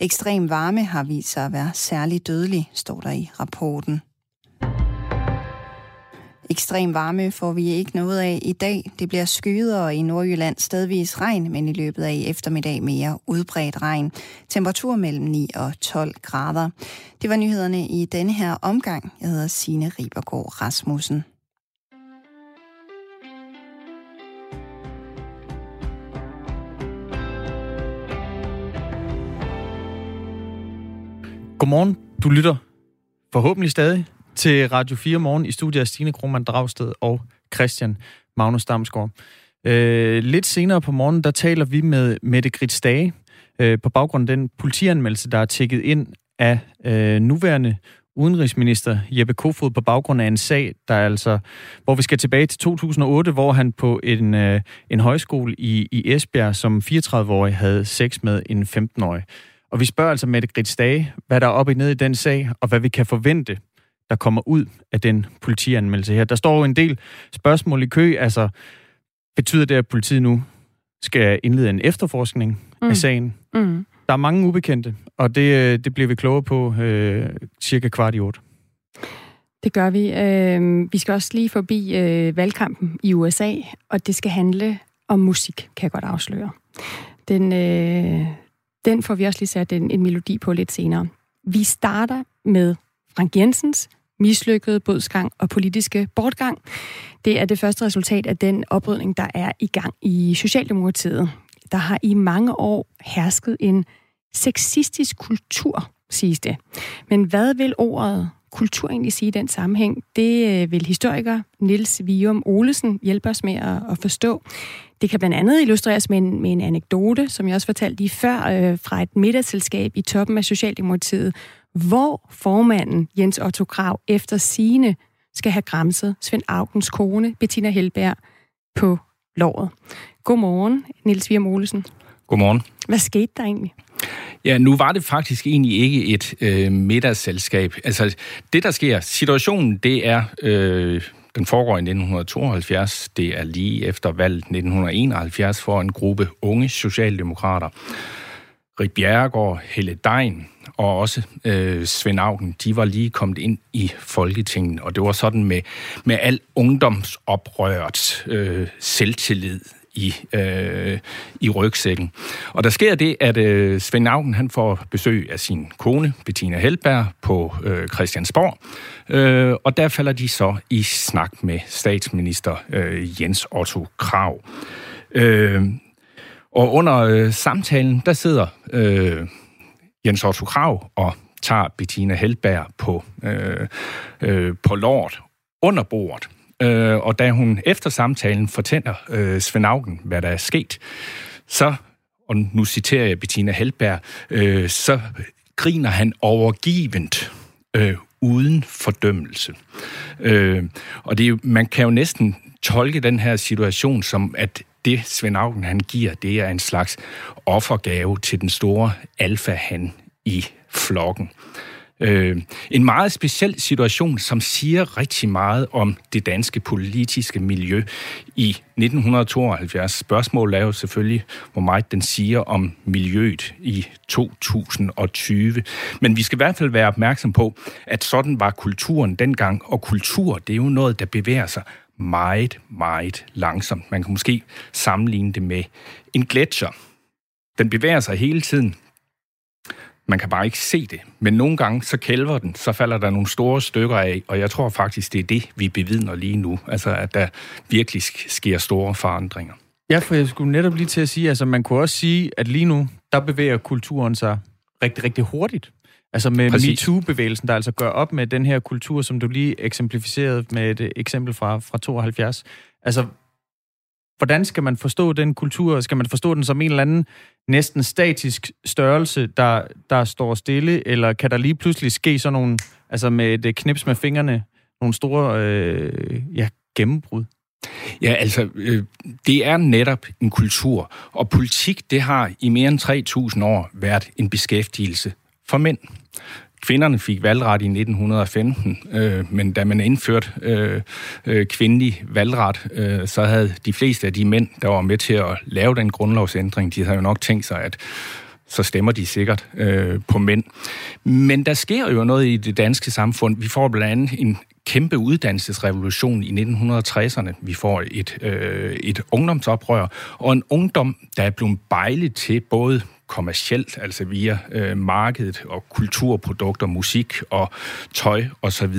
Ekstrem varme har vist sig at være særlig dødelig, står der i rapporten. Ekstrem varme får vi ikke noget af i dag. Det bliver skyet og i Nordjylland stedvis regn, men i løbet af eftermiddag mere udbredt regn. Temperatur mellem 9 og 12 grader. Det var nyhederne i denne her omgang. Jeg hedder Signe Ribergaard Rasmussen. Godmorgen. Du lytter forhåbentlig stadig til Radio 4 morgen i studiet af Stine Krohmann Dragsted og Christian Magnus Damsgaard. Øh, lidt senere på morgen, der taler vi med Mette Grits Dage øh, på baggrund af den politianmeldelse, der er tækket ind af øh, nuværende udenrigsminister Jeppe Kofod på baggrund af en sag, der altså, hvor vi skal tilbage til 2008, hvor han på en, øh, en højskole i, i Esbjerg som 34-årig havde sex med en 15-årig. Og vi spørger altså Mette Grits Dage, hvad der er oppe i ned i den sag, og hvad vi kan forvente der kommer ud af den politianmeldelse her. Der står jo en del spørgsmål i kø. Altså, betyder det, at politiet nu skal indlede en efterforskning mm. af sagen? Mm. Der er mange ubekendte, og det, øh, det bliver vi klogere på øh, cirka kvart i otte. Det gør vi. Øh, vi skal også lige forbi øh, valgkampen i USA, og det skal handle om musik, kan jeg godt afsløre. Den, øh, den får vi også lige sat en, en melodi på lidt senere. Vi starter med Frank Jensens mislykket bodsgang og politiske bortgang. Det er det første resultat af den oprydning, der er i gang i Socialdemokratiet. Der har i mange år hersket en sexistisk kultur, siges det. Men hvad vil ordet kultur egentlig sige i den sammenhæng? Det øh, vil historiker Nils Vium Olesen hjælpe os med at, at forstå. Det kan blandt andet illustreres med en, med en anekdote, som jeg også fortalte lige før, øh, fra et middagsselskab i toppen af Socialdemokratiet, hvor formanden Jens Otto Krav efter sine skal have græmset Svend Augens kone, Bettina Helberg, på låret. Godmorgen, Nils Vium Olesen. Godmorgen. Hvad skete der egentlig? Ja, nu var det faktisk egentlig ikke et øh, middagsselskab. Altså, det der sker, situationen, det er, øh, den foregår i 1972, det er lige efter valget 1971 for en gruppe unge socialdemokrater. Rik Bjerregaard, Helle Dein og også øh, Svend Augen, de var lige kommet ind i Folketinget, og det var sådan med, med al ungdomsoprørt øh, selvtillid i, øh, i rygsækken. Og der sker det, at øh, Svend Augen han får besøg af sin kone, Bettina Helberg, på øh, Christiansborg. Øh, og der falder de så i snak med statsminister øh, Jens Otto Krav. Øh, og under øh, samtalen, der sidder øh, Jens Otto Krav og tager Bettina Helberg på, øh, øh, på lort under bordet. Øh, og da hun efter samtalen fortæller øh, Svend Augen, hvad der er sket, så, og nu citerer jeg Bettina Helberg, øh, så griner han overgivent øh, uden fordømmelse. Øh, og det er, man kan jo næsten tolke den her situation som, at det Svend Augen han giver, det er en slags offergave til den store alfa-han i flokken. Øh, en meget speciel situation, som siger rigtig meget om det danske politiske miljø i 1972. Spørgsmålet er jo selvfølgelig, hvor meget den siger om miljøet i 2020. Men vi skal i hvert fald være opmærksom på, at sådan var kulturen dengang, og kultur, det er jo noget, der bevæger sig meget, meget langsomt. Man kan måske sammenligne det med en gletscher. Den bevæger sig hele tiden, man kan bare ikke se det. Men nogle gange, så kælver den, så falder der nogle store stykker af, og jeg tror faktisk, det er det, vi bevidner lige nu. Altså, at der virkelig sker store forandringer. Ja, for jeg skulle netop lige til at sige, altså man kunne også sige, at lige nu, der bevæger kulturen sig rigtig, rigtig hurtigt. Altså med MeToo-bevægelsen, der altså gør op med den her kultur, som du lige eksemplificerede med et eksempel fra, fra 72. Altså, hvordan skal man forstå den kultur? Skal man forstå den som en eller anden næsten statisk størrelse, der, der står stille, eller kan der lige pludselig ske sådan nogle, altså med et knips med fingrene, nogle store øh, ja, gennembrud? Ja, altså, øh, det er netop en kultur, og politik, det har i mere end 3.000 år været en beskæftigelse for mænd. Kvinderne fik valgret i 1915, øh, men da man indførte øh, øh, kvindelig valgret, øh, så havde de fleste af de mænd, der var med til at lave den grundlovsændring, de havde jo nok tænkt sig, at så stemmer de sikkert øh, på mænd. Men der sker jo noget i det danske samfund. Vi får blandt andet en kæmpe uddannelsesrevolution i 1960'erne. Vi får et, øh, et ungdomsoprør, og en ungdom, der er blevet bejlet til både kommercielt, altså via øh, markedet og kulturprodukter, musik og tøj osv.,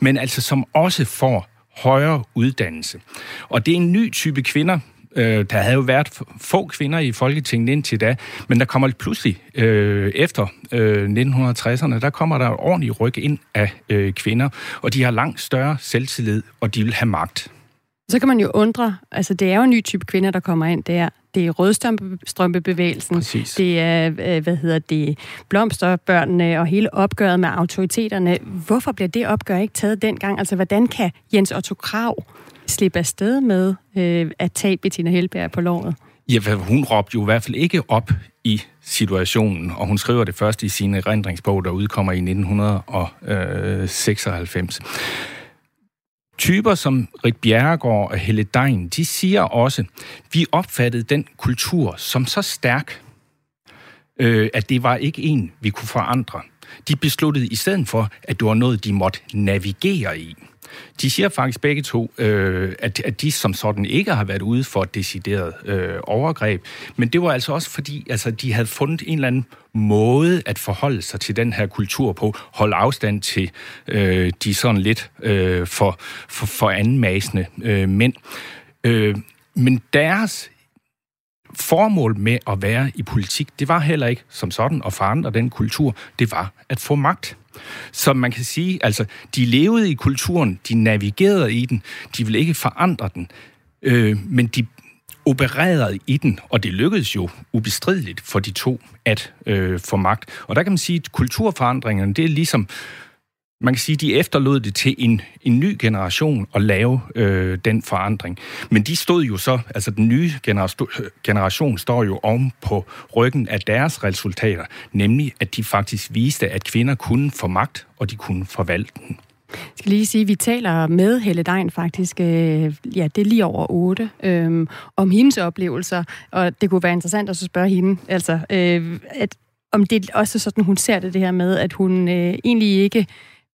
men altså som også får højere uddannelse. Og det er en ny type kvinder, Øh, der havde jo været få kvinder i Folketinget indtil da, men der kommer pludselig øh, efter øh, 1960'erne, der kommer der ordentlig ryk ind af øh, kvinder, og de har langt større selvtillid, og de vil have magt. Så kan man jo undre, altså det er jo en ny type kvinder, der kommer ind der. Det er rødstrømpebevægelsen, Præcis. det er, øh, hvad hedder det, blomsterbørnene og hele opgøret med autoriteterne. Hvorfor bliver det opgør ikke taget dengang? Altså, hvordan kan Jens Otto Krav slippe afsted med øh, at tage Bettina Helberg på lovet? Ja, hun råbte jo i hvert fald ikke op i situationen, og hun skriver det først i sin erindringsbog, der udkommer i 1996. Typer som Rit Bjerregaard og Helle Dein, de siger også, vi opfattede den kultur som så stærk, øh, at det var ikke en, vi kunne forandre. De besluttede i stedet for, at det var noget, de måtte navigere i. De siger faktisk begge to, øh, at, at de som sådan ikke har været ude for et decideret øh, overgreb, men det var altså også fordi, altså, de havde fundet en eller anden måde at forholde sig til den her kultur på, holde afstand til øh, de sådan lidt øh, for, for, for anmasende øh, mænd. Øh, men deres formål med at være i politik, det var heller ikke som sådan at forandre den kultur, det var at få magt. Så man kan sige, altså, de levede i kulturen, de navigerede i den, de ville ikke forandre den, øh, men de opererede i den, og det lykkedes jo ubestrideligt for de to at øh, få magt. Og der kan man sige, at kulturforandringerne, det er ligesom man kan sige, de efterlod det til en, en ny generation at lave øh, den forandring. Men de stod jo så, altså den nye generation står jo om på ryggen af deres resultater, nemlig at de faktisk viste, at kvinder kunne få magt, og de kunne forvalte den. Jeg skal lige sige, at vi taler med Helle Dein faktisk, øh, ja, det er lige over otte, øh, om hendes oplevelser, og det kunne være interessant at så spørge hende, altså, øh, at, om det også sådan, hun ser det, det her med, at hun øh, egentlig ikke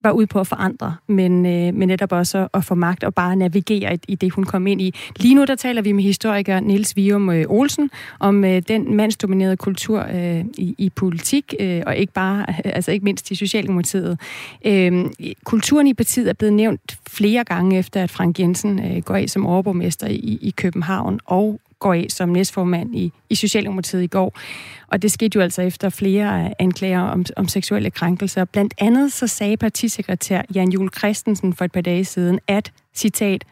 var ude på at forandre, men, øh, men netop også at få magt og bare navigere i, i det, hun kom ind i. Lige nu der taler vi med historiker Niels Vium øh, Olsen om øh, den mandsdominerede kultur øh, i, i politik, øh, og ikke bare, *laughs* altså ikke mindst i Socialdemokratiet. Øh, kulturen i partiet er blevet nævnt flere gange efter, at Frank Jensen øh, går af som overborgmester i, i København, og går af som næstformand i, i Socialdemokratiet i går. Og det skete jo altså efter flere anklager om, om seksuelle krænkelser. Blandt andet så sagde partisekretær Jan Jul Christensen for et par dage siden, at, citat,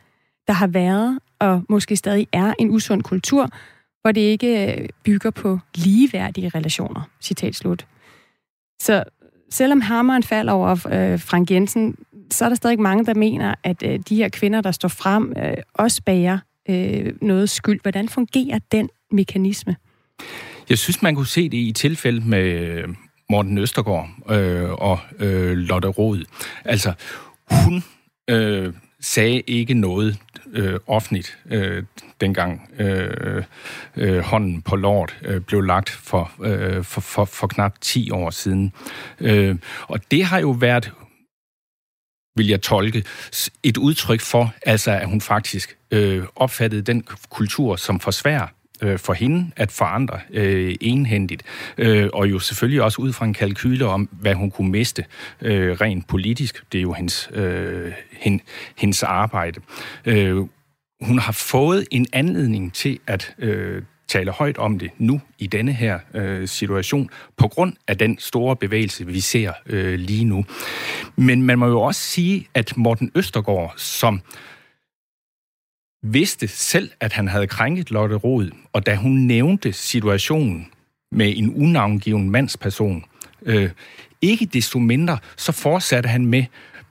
der har været og måske stadig er en usund kultur, hvor det ikke øh, bygger på ligeværdige relationer. Citat slut. Så selvom hammeren falder over øh, Frank Jensen, så er der stadig mange, der mener, at øh, de her kvinder, der står frem, øh, også bærer øh, noget skyld. Hvordan fungerer den mekanisme? Jeg synes, man kunne se det i tilfælde med Morten Østergaard øh, og øh, Lotte Rod. Altså, hun øh, sagde ikke noget øh, offentligt, øh, dengang øh, øh, hånden på lort øh, blev lagt for, øh, for, for, for knap 10 år siden. Øh, og det har jo været vil jeg tolke, et udtryk for, altså at hun faktisk øh, opfattede den kultur som for svær øh, for hende at forandre øh, enhændigt, øh, og jo selvfølgelig også ud fra en kalkyle om, hvad hun kunne miste øh, rent politisk. Det er jo hendes, øh, hen, hendes arbejde. Øh, hun har fået en anledning til at øh, tale højt om det nu i denne her øh, situation, på grund af den store bevægelse, vi ser øh, lige nu. Men man må jo også sige, at Morten Østergaard, som vidste selv, at han havde krænket Lotte Rod, og da hun nævnte situationen med en unavngiven mandsperson, øh, ikke desto mindre, så fortsatte han med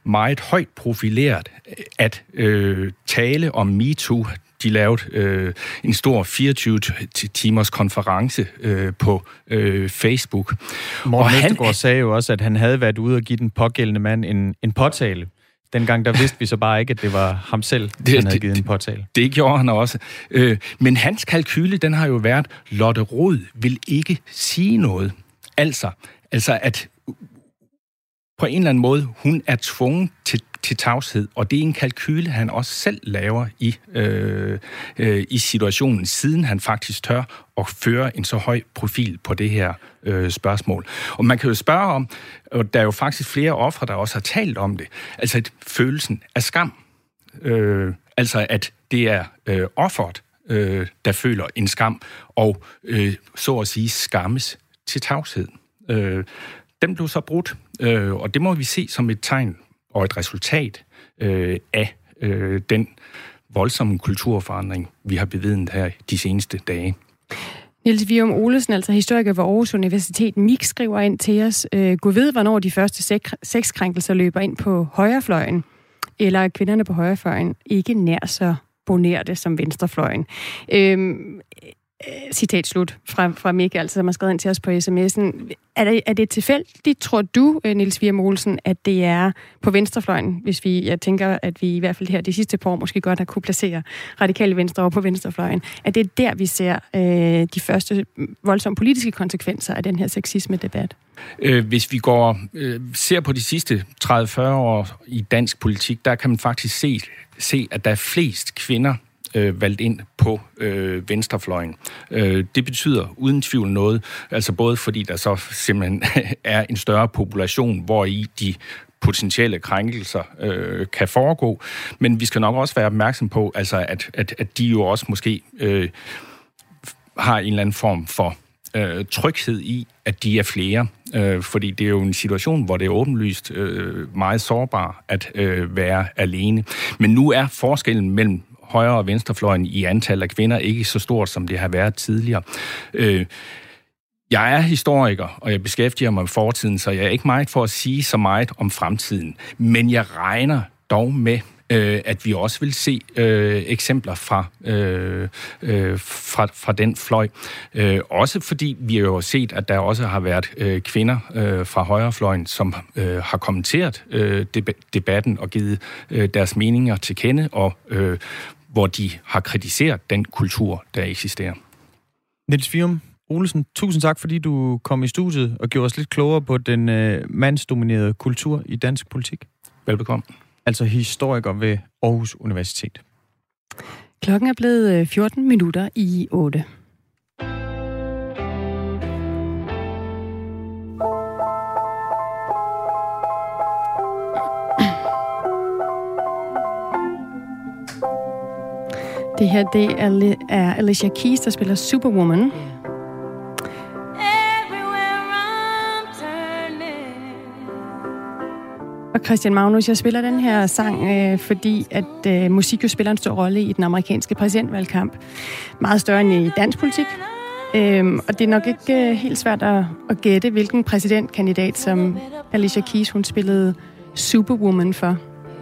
meget højt profileret at øh, tale om MeToo, de lavede øh, en stor 24-timers konference øh, på øh, Facebook. Morten og Østergaard han, sagde jo også, at han havde været ude og give den pågældende mand en, en påtale. Dengang der vidste vi så bare ikke, at det var ham selv, *laughs* det, han havde givet en påtale. Det, det gjorde han også. Øh, men hans kalkyle, den har jo været, Lotte Rod vil ikke sige noget. Altså, altså at på en eller anden måde, hun er tvunget til til tavshed, og det er en kalkyle, han også selv laver i, øh, øh, i situationen, siden han faktisk tør at føre en så høj profil på det her øh, spørgsmål. Og man kan jo spørge om, og der er jo faktisk flere ofre, der også har talt om det, altså at følelsen af skam. Øh, altså at det er øh, offeret, øh, der føler en skam, og øh, så at sige skammes til tavshed. Øh, den blev så brudt, øh, og det må vi se som et tegn og et resultat øh, af øh, den voldsomme kulturforandring, vi har bevidnet her de seneste dage. Niels Vium Olesen, altså historiker ved Aarhus Universitet, Mik skriver ind til os, øh, gå ved, hvornår de første sexkrænkelser løber ind på højrefløjen, eller er kvinderne på højrefløjen ikke nær så bonerte som venstrefløjen. Øh, Øh, citat slut fra, fra Michael, som har skrevet ind til os på sms'en. Er det, er det tilfældigt, tror du, øh, Nils Vier Mogelsen, at det er på venstrefløjen, hvis vi, jeg tænker, at vi i hvert fald her de sidste par år måske godt har kunne placere radikale venstre over på venstrefløjen, at det er der, vi ser øh, de første voldsomme politiske konsekvenser af den her sexisme-debat? Øh, hvis vi går øh, ser på de sidste 30-40 år i dansk politik, der kan man faktisk se, se at der er flest kvinder, øh, valgt ind på øh, venstrefløjen. Øh, det betyder uden tvivl noget, altså både fordi der så simpelthen *laughs* er en større population, hvor i de potentielle krænkelser øh, kan foregå, men vi skal nok også være opmærksom på, altså at, at, at de jo også måske øh, har en eller anden form for øh, tryghed i, at de er flere. Øh, fordi det er jo en situation, hvor det er åbenlyst øh, meget sårbar at øh, være alene. Men nu er forskellen mellem højre- og venstrefløjen i antal af kvinder ikke så stort, som det har været tidligere. Øh, jeg er historiker, og jeg beskæftiger mig med fortiden, så jeg er ikke meget for at sige så meget om fremtiden. Men jeg regner dog med, øh, at vi også vil se øh, eksempler fra, øh, øh, fra, fra den fløj. Øh, også fordi vi har jo set, at der også har været øh, kvinder øh, fra højrefløjen, som øh, har kommenteret øh, debatten og givet øh, deres meninger til kende, og øh, hvor de har kritiseret den kultur, der eksisterer. Niels Fium Olsen, tusind tak, fordi du kom i studiet og gjorde os lidt klogere på den øh, mandsdominerede kultur i dansk politik. Velbekomme. Altså historiker ved Aarhus Universitet. Klokken er blevet 14 øh, minutter i 8. Det her, det er Alicia Keys, der spiller Superwoman. Og Christian Magnus, jeg spiller den her sang, øh, fordi at øh, musik jo spiller en stor rolle i den amerikanske præsidentvalgkamp. Meget større end i dansk politik. Øhm, og det er nok ikke øh, helt svært at, at gætte, hvilken præsidentkandidat, som Alicia Keys, hun spillede Superwoman for.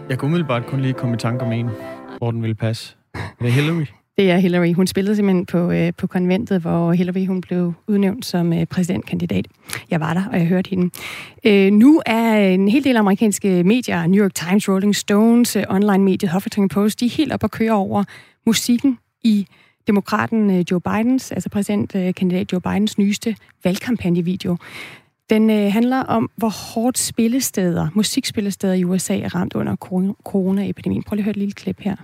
Jeg kunne umiddelbart kun lige komme i tanke om en, hvor den ville passe. Det er Hillary. Det er Hillary. Hun spillede simpelthen på, øh, på konventet, hvor Hillary hun blev udnævnt som øh, præsidentkandidat. Jeg var der, og jeg hørte hende. Øh, nu er en hel del amerikanske medier, New York Times, Rolling Stones, øh, online-mediet Huffington Post, de er helt op og køre over musikken i demokraten øh, Joe Bidens, altså præsidentkandidat Joe Bidens nyeste valgkampagnevideo. Den øh, handler om, hvor hårdt spillesteder, musikspillesteder i USA er ramt under coronaepidemien. Prøv lige at høre et lille klip her.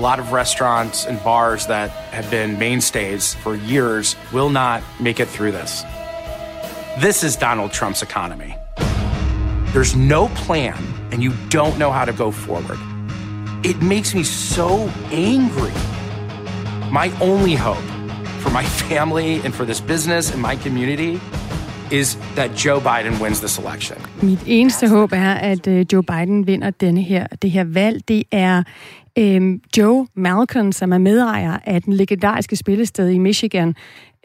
A lot of restaurants and bars that have been mainstays for years will not make it through this. This is Donald Trump's economy. There's no plan, and you don't know how to go forward. It makes me so angry. My only hope for my *laughs* family and for this business and my community is that Joe Biden wins this election. Mit eneste håb er, at øh, Joe Biden vinder denne her, det her valg. Det er øhm, Joe Malcolm, som er medejer af den legendariske spillested i Michigan,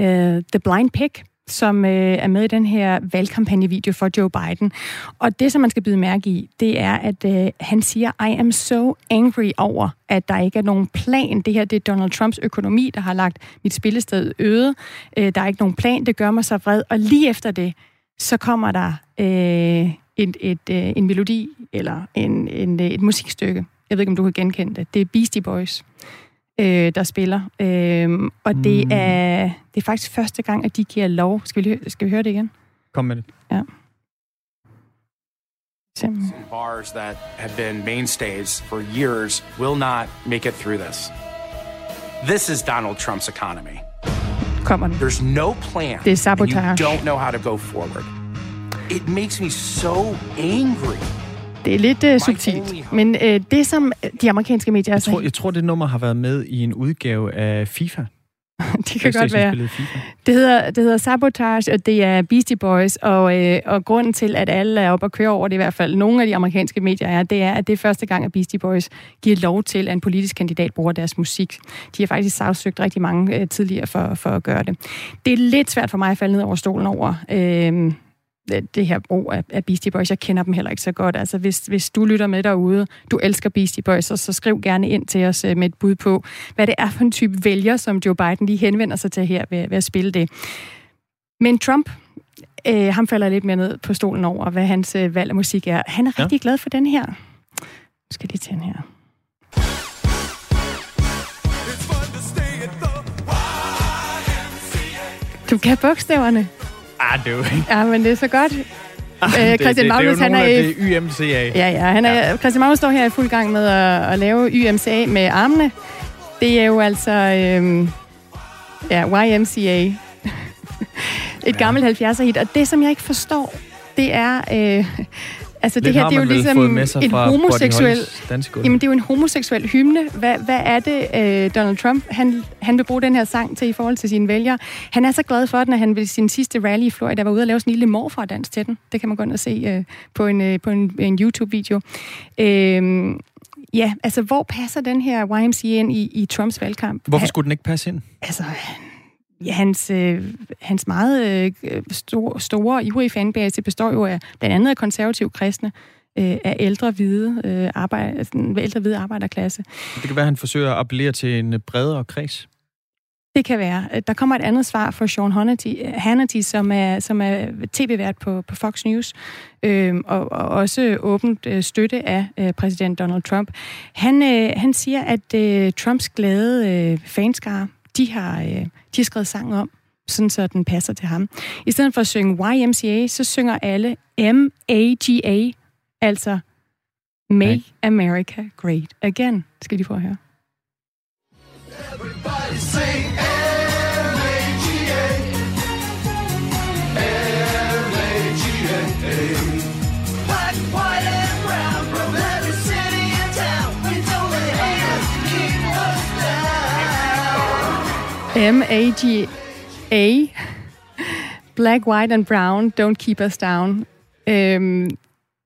øh, The Blind Pig, som øh, er med i den her valgkampagnevideo for Joe Biden. Og det, som man skal byde mærke i, det er, at øh, han siger, I am so angry over, at der ikke er nogen plan. Det her det er Donald Trumps økonomi, der har lagt mit spillested øde. Øh, der er ikke nogen plan, det gør mig så vred. Og lige efter det, så kommer der øh, et, et, øh, en melodi eller en, en, øh, et musikstykke, jeg ved ikke, om du kan genkende det. Det er Beastie Boys, øh, der spiller. Øh, og det, mm. er, det er faktisk første gang, at de giver lov. Skal vi, skal vi høre det igen? Kom med det. Ja. Bars that have been mainstays for years will not make it through this. This is Donald Trump's economy. Kommer den. There's no plan. Det er sabotage. And you don't know how to go forward. It makes me so angry. Det er lidt uh, subtilt. Men uh, det, som de amerikanske medier... Jeg tror, jeg tror, det nummer har været med i en udgave af FIFA. *laughs* det kan godt være. Det hedder, det hedder Sabotage, og det er Beastie Boys, og, øh, og grunden til, at alle er oppe og kører over det, i hvert fald nogle af de amerikanske medier er, det er, at det er første gang, at Beastie Boys giver lov til, at en politisk kandidat bruger deres musik. De har faktisk sagsøgt rigtig mange øh, tidligere for, for at gøre det. Det er lidt svært for mig at falde ned over stolen over, øh, det her brug af, af Beastie Boys. Jeg kender dem heller ikke så godt. Altså, hvis, hvis du lytter med derude, du elsker Beastie Boys, så, så skriv gerne ind til os med et bud på, hvad det er for en type vælger, som Joe Biden lige henvender sig til her ved, ved at spille det. Men Trump, øh, ham falder lidt mere ned på stolen over, hvad hans øh, valg af musik er. Han er ja. rigtig glad for den her. Nu skal de tænde her. Du kan bogstaverne. Ah, det er. Ja, men det er så godt. Ah, øh, Christian Magnus, han er i... YMCA. Ja, ja, han er, ja. Christian Magnus står her i fuld gang med at, at lave YMCA med armene. Det er jo altså... Øhm, ja, YMCA. *laughs* Et ja. gammelt 70'er-hit. Og det, som jeg ikke forstår, det er... Øh, Altså det her, det er jo ligesom en homoseksuel... Jamen, det er jo en homoseksuel hymne. Hvad, hvad er det, øh, Donald Trump, han, han vil bruge den her sang til i forhold til sine vælgere? Han er så glad for den, at han ved sin sidste rally i Florida var ude og lave sådan en lille morfar-dans til den. Det kan man gå ind og se øh, på en, øh, på en, en YouTube-video. Øh, ja, altså hvor passer den her YMCA ind i, i Trumps valgkamp? Hvorfor skulle den ikke passe ind? Altså, hans, øh, hans meget øh, store, store, ivrige fanbase består jo af blandt andet af konservative kristne, øh, af ældre hvide, øh, arbejde, altså, ældre hvide arbejderklasse. Det kan være, at han forsøger at appellere til en bredere kreds. Det kan være. Der kommer et andet svar fra Sean Hannity, Hannity som er, som er tv-vært på, på Fox News, øh, og, og også åbent øh, støtte af øh, præsident Donald Trump. Han, øh, han siger, at øh, Trumps glade øh, fanskare, de har, øh, de har skrevet sangen om, sådan så den passer til ham. I stedet for at synge YMCA, så synger alle M-A-G-A, altså Make America Great Again. Skal de få at høre. Everybody sing M-A-G-A. Black, White and Brown, Don't Keep Us Down. Øhm,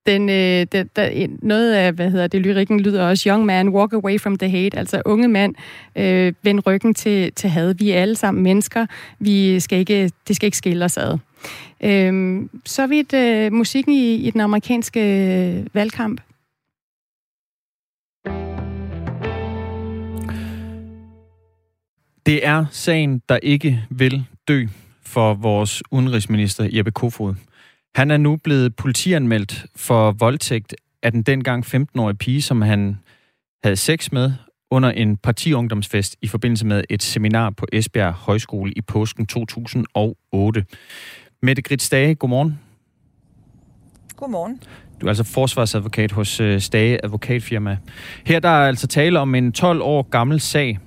den, øh, det, der, noget af, hvad hedder det, lyrikken lyder også, Young man, walk away from the hate, altså unge mand, øh, vend ryggen til, til had. Vi er alle sammen mennesker, vi skal ikke, det skal ikke skille os ad. Øhm, så vidt øh, musikken i, i den amerikanske øh, valgkamp. Det er sagen, der ikke vil dø for vores udenrigsminister Jeppe Kofod. Han er nu blevet politianmeldt for voldtægt af den dengang 15-årige pige, som han havde sex med under en partiungdomsfest i forbindelse med et seminar på Esbjerg Højskole i påsken 2008. Mette Grits Stage, godmorgen. Godmorgen. Du er altså forsvarsadvokat hos øh, Stage Advokatfirma. Her der er altså tale om en 12 år gammel sag,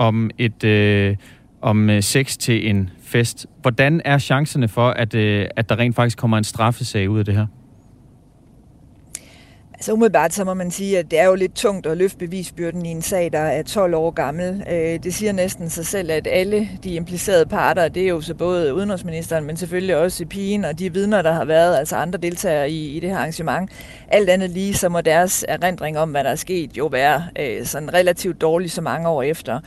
om et øh, om øh, sex til en fest. Hvordan er chancerne for, at, øh, at der rent faktisk kommer en straffesag ud af det her? Altså umiddelbart så må man sige, at det er jo lidt tungt at løfte bevisbyrden i en sag, der er 12 år gammel. Øh, det siger næsten sig selv, at alle de implicerede parter, det er jo så både udenrigsministeren, men selvfølgelig også pigen og de vidner, der har været, altså andre deltagere i, i det her arrangement. Alt andet lige, så må deres erindring om, hvad der er sket, jo være øh, sådan relativt dårlig så mange år efter.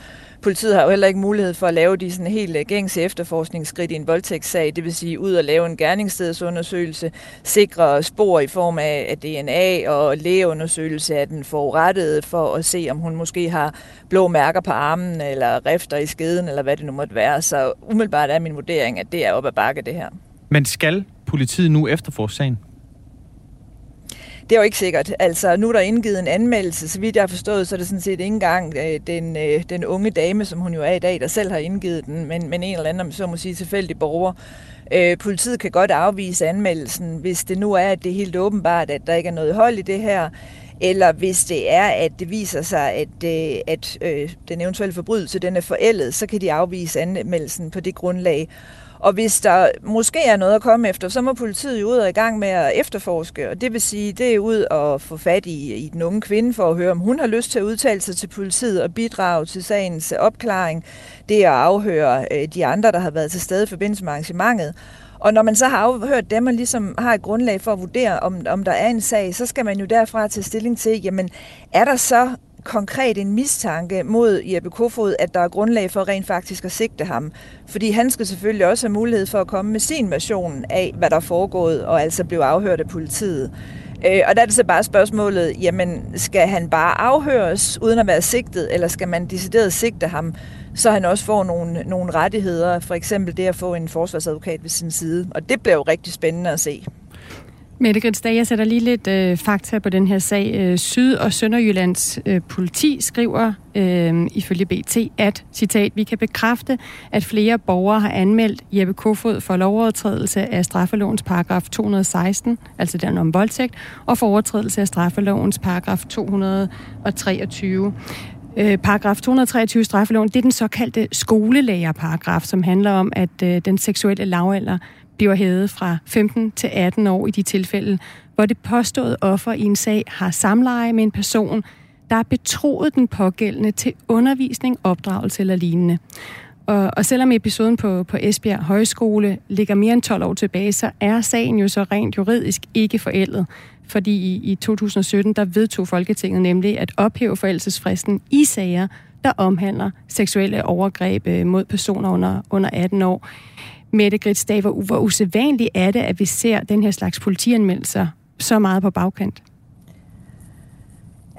Politiet har jo heller ikke mulighed for at lave de sådan helt øh, gængse efterforskningsskridt i en voldtægtssag, det vil sige ud og lave en gerningsstedsundersøgelse, sikre spor i form af DNA og lægeundersøgelse af den forurettede for at se, om hun måske har blå mærker på armen eller rifter i skeden eller hvad det nu måtte være. Så umiddelbart er min vurdering, at det er op ad bakke det her. Men skal politiet nu efterforske sagen? Det er jo ikke sikkert. Altså, nu er der indgivet en anmeldelse. Så vidt jeg har forstået, så er det sådan set ikke engang øh, den, øh, den unge dame, som hun jo er i dag, der selv har indgivet den, men, men en eller anden, så må sige, tilfældig borger. Øh, politiet kan godt afvise anmeldelsen, hvis det nu er, at det er helt åbenbart, at der ikke er noget hold i det her, eller hvis det er, at det viser sig, at, øh, at øh, den eventuelle forbrydelse den er forældet, så kan de afvise anmeldelsen på det grundlag. Og hvis der måske er noget at komme efter, så må politiet jo ud og i gang med at efterforske. Og det vil sige, det er ud og få fat i, i den unge kvinde for at høre, om hun har lyst til at udtale sig til politiet og bidrage til sagens opklaring. Det er at afhøre øh, de andre, der har været til stede i forbindelse med arrangementet. Og når man så har afhørt dem, og ligesom har et grundlag for at vurdere, om, om der er en sag, så skal man jo derfra tage stilling til, jamen, er der så konkret en mistanke mod Jeppe Kofod, at der er grundlag for rent faktisk at sigte ham. Fordi han skal selvfølgelig også have mulighed for at komme med sin version af, hvad der er foregået, og altså blive afhørt af politiet. Øh, og der er det så bare spørgsmålet, jamen skal han bare afhøres uden at være sigtet, eller skal man decideret sigte ham, så han også får nogle, nogle rettigheder, for eksempel det at få en forsvarsadvokat ved sin side. Og det bliver jo rigtig spændende at se. Mette Gritsdag, jeg sætter lige lidt øh, fakta på den her sag. Øh, Syd- og Sønderjyllands øh, politi skriver øh, ifølge BT, at, citat, vi kan bekræfte, at flere borgere har anmeldt Jeppe Kofod for lovovertrædelse af straffelovens paragraf 216, altså den om voldtægt, og for overtrædelse af straffelovens paragraf 223. Øh, paragraf 223 straffeloven, det er den såkaldte skolelærerparagraf, som handler om, at øh, den seksuelle lavalder bliver hævet fra 15 til 18 år i de tilfælde, hvor det påståede offer i en sag har samleje med en person, der er betroet den pågældende til undervisning, opdragelse eller lignende. Og, og selvom episoden på, på Esbjerg Højskole ligger mere end 12 år tilbage, så er sagen jo så rent juridisk ikke forældet. Fordi i, i 2017, der vedtog Folketinget nemlig at ophæve forældelsesfristen i sager, der omhandler seksuelle overgreb øh, mod personer under, under 18 år. Mette Gritsdag, hvor, hvor usædvanligt er det, at vi ser den her slags politianmeldelser så meget på bagkant?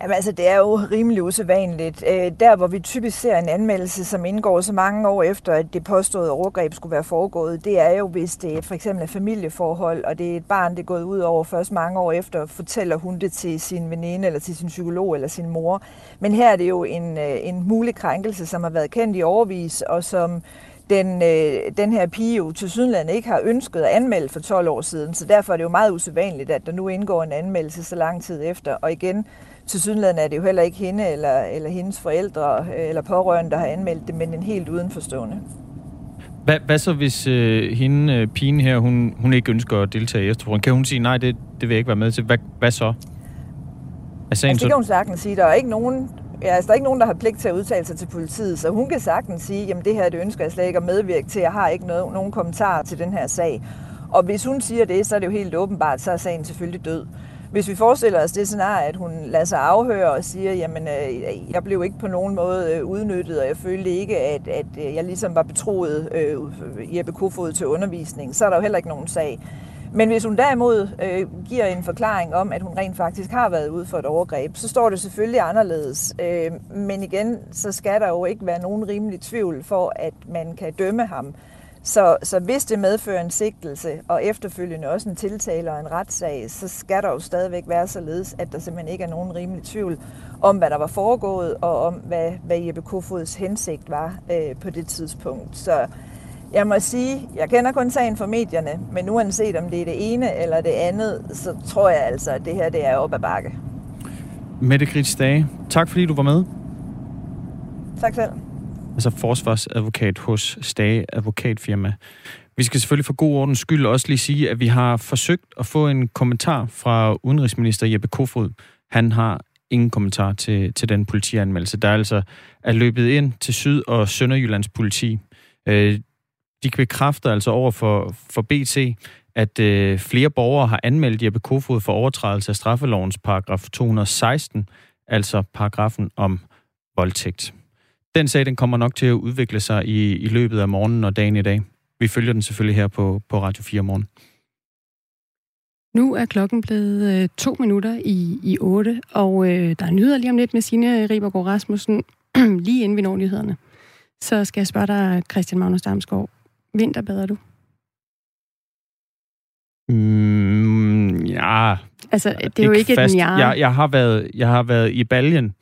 Jamen altså, det er jo rimelig usædvanligt. Øh, der, hvor vi typisk ser en anmeldelse, som indgår så mange år efter, at det påståede overgreb skulle være foregået, det er jo, hvis det for eksempel er familieforhold, og det er et barn, det er gået ud over først mange år efter, fortæller hun det til sin veninde, eller til sin psykolog, eller sin mor. Men her er det jo en, øh, en mulig krænkelse, som har været kendt i overvis, og som den, øh, den her pige jo til Sydland ikke har ønsket at anmelde for 12 år siden, så derfor er det jo meget usædvanligt, at der nu indgår en anmeldelse så lang tid efter. Og igen, til Sydland er det jo heller ikke hende eller, eller hendes forældre øh, eller pårørende, der har anmeldt det, men en helt udenforstående. Hvad, hvad så, hvis øh, hende, øh, pigen her, hun, hun ikke ønsker at deltage i efterprøven? Kan hun sige, nej, det, det vil jeg ikke være med til? Hvad, hvad så? Altså, altså, det kan hun sagtens sige. Der er ikke nogen Ja, altså, der er ikke nogen, der har pligt til at udtale sig til politiet, så hun kan sagtens sige, jamen det her, det ønsker jeg slet ikke at medvirke til. Jeg har ikke noget, nogen kommentar til den her sag. Og hvis hun siger det, så er det jo helt åbenbart, så er sagen selvfølgelig død. Hvis vi forestiller os det scenarie, at hun lader sig afhøre og siger, jamen øh, jeg blev ikke på nogen måde øh, udnyttet, og jeg følte ikke, at, at øh, jeg ligesom var betroet øh, Jeppe Kofod til undervisning, så er der jo heller ikke nogen sag. Men hvis hun derimod øh, giver en forklaring om, at hun rent faktisk har været ude for et overgreb, så står det selvfølgelig anderledes. Øh, men igen, så skal der jo ikke være nogen rimelig tvivl for, at man kan dømme ham. Så, så hvis det medfører en sigtelse, og efterfølgende også en tiltale og en retssag, så skal der jo stadigvæk være således, at der simpelthen ikke er nogen rimelig tvivl om, hvad der var foregået, og om, hvad, hvad Jeppe Kofods hensigt var øh, på det tidspunkt. Så jeg må sige, jeg kender kun sagen fra medierne, men uanset om det er det ene eller det andet, så tror jeg altså, at det her det er op ad bakke. Mette Grits Dage, tak fordi du var med. Tak selv. Altså forsvarsadvokat hos Stage Advokatfirma. Vi skal selvfølgelig for god ordens skyld også lige sige, at vi har forsøgt at få en kommentar fra udenrigsminister Jeppe Kofod. Han har ingen kommentar til, til den politianmeldelse, der altså er løbet ind til Syd- og Sønderjyllands politi. De bekræfter altså over for, for BT, at øh, flere borgere har anmeldt Jeppe Kofod for overtrædelse af straffelovens paragraf 216, altså paragrafen om voldtægt. Den sag den kommer nok til at udvikle sig i, i løbet af morgenen og dagen i dag. Vi følger den selvfølgelig her på, på Radio 4 morgen. Nu er klokken blevet øh, to minutter i, i otte, og øh, der er nyheder lige om lidt med Signe Ribergaard Rasmussen, *clears throat* lige inden vi når nyhederne. Så skal jeg spørge dig, Christian Magnus Damsgaard, vinterbader du? Mm, ja. Altså, det er ikke jo ikke fast. et. Jeg, jeg, har været, jeg har været i Baljen.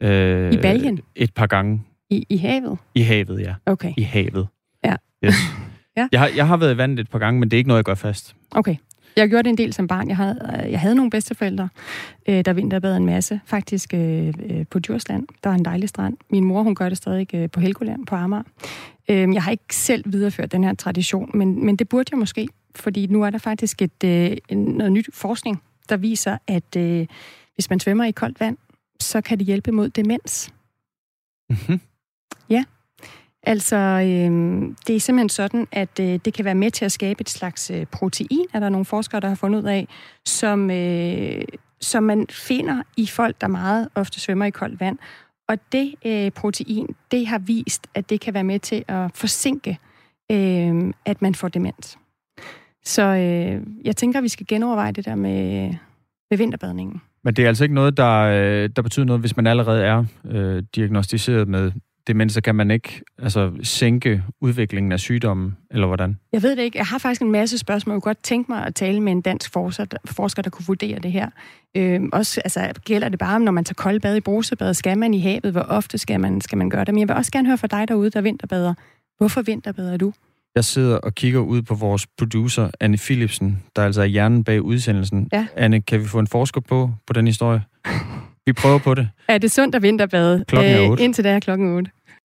Øh, I Baljen? Et par gange. I, I havet? I havet, ja. Okay. I havet. Ja. Yes. *laughs* ja. Jeg, har, jeg har været i vandet et par gange, men det er ikke noget, jeg gør fast. Okay. Jeg gjorde det en del som barn. Jeg havde, jeg havde nogle bedsteforældre, øh, der vinterbadede en masse. Faktisk øh, øh, på Djursland. Der var en dejlig strand. Min mor, hun gør det stadig øh, på Helgoland på Amager. Øh, jeg har ikke selv videreført den her tradition, men, men det burde jeg måske. Fordi nu er der faktisk et, øh, noget nyt forskning, der viser, at øh, hvis man svømmer i koldt vand, så kan det hjælpe mod demens. Mm-hmm. Ja. Altså, øh, det er simpelthen sådan, at øh, det kan være med til at skabe et slags øh, protein, er der nogle forskere, der har fundet ud af, som, øh, som man finder i folk, der meget ofte svømmer i koldt vand. Og det øh, protein, det har vist, at det kan være med til at forsinke, øh, at man får demens. Så øh, jeg tænker, at vi skal genoverveje det der med, med vinterbadningen. Men det er altså ikke noget, der, øh, der betyder noget, hvis man allerede er øh, diagnostiseret med demens, så kan man ikke altså, sænke udviklingen af sygdommen, eller hvordan? Jeg ved det ikke. Jeg har faktisk en masse spørgsmål. Jeg kunne godt tænke mig at tale med en dansk forsker, der, kunne vurdere det her. Øh, også, altså, gælder det bare, når man tager koldt bad i brusebad? Skal man i havet? Hvor ofte skal man, skal man gøre det? Men jeg vil også gerne høre fra dig derude, der vinterbader. Hvorfor vinterbader du? Jeg sidder og kigger ud på vores producer, Anne Philipsen, der altså er hjernen bag udsendelsen. Ja. Anne, kan vi få en forsker på, på den historie? *laughs* Vi prøver på det. Er det sundt at vinterbade? Klokken er 8. Øh, indtil det er klokken 8.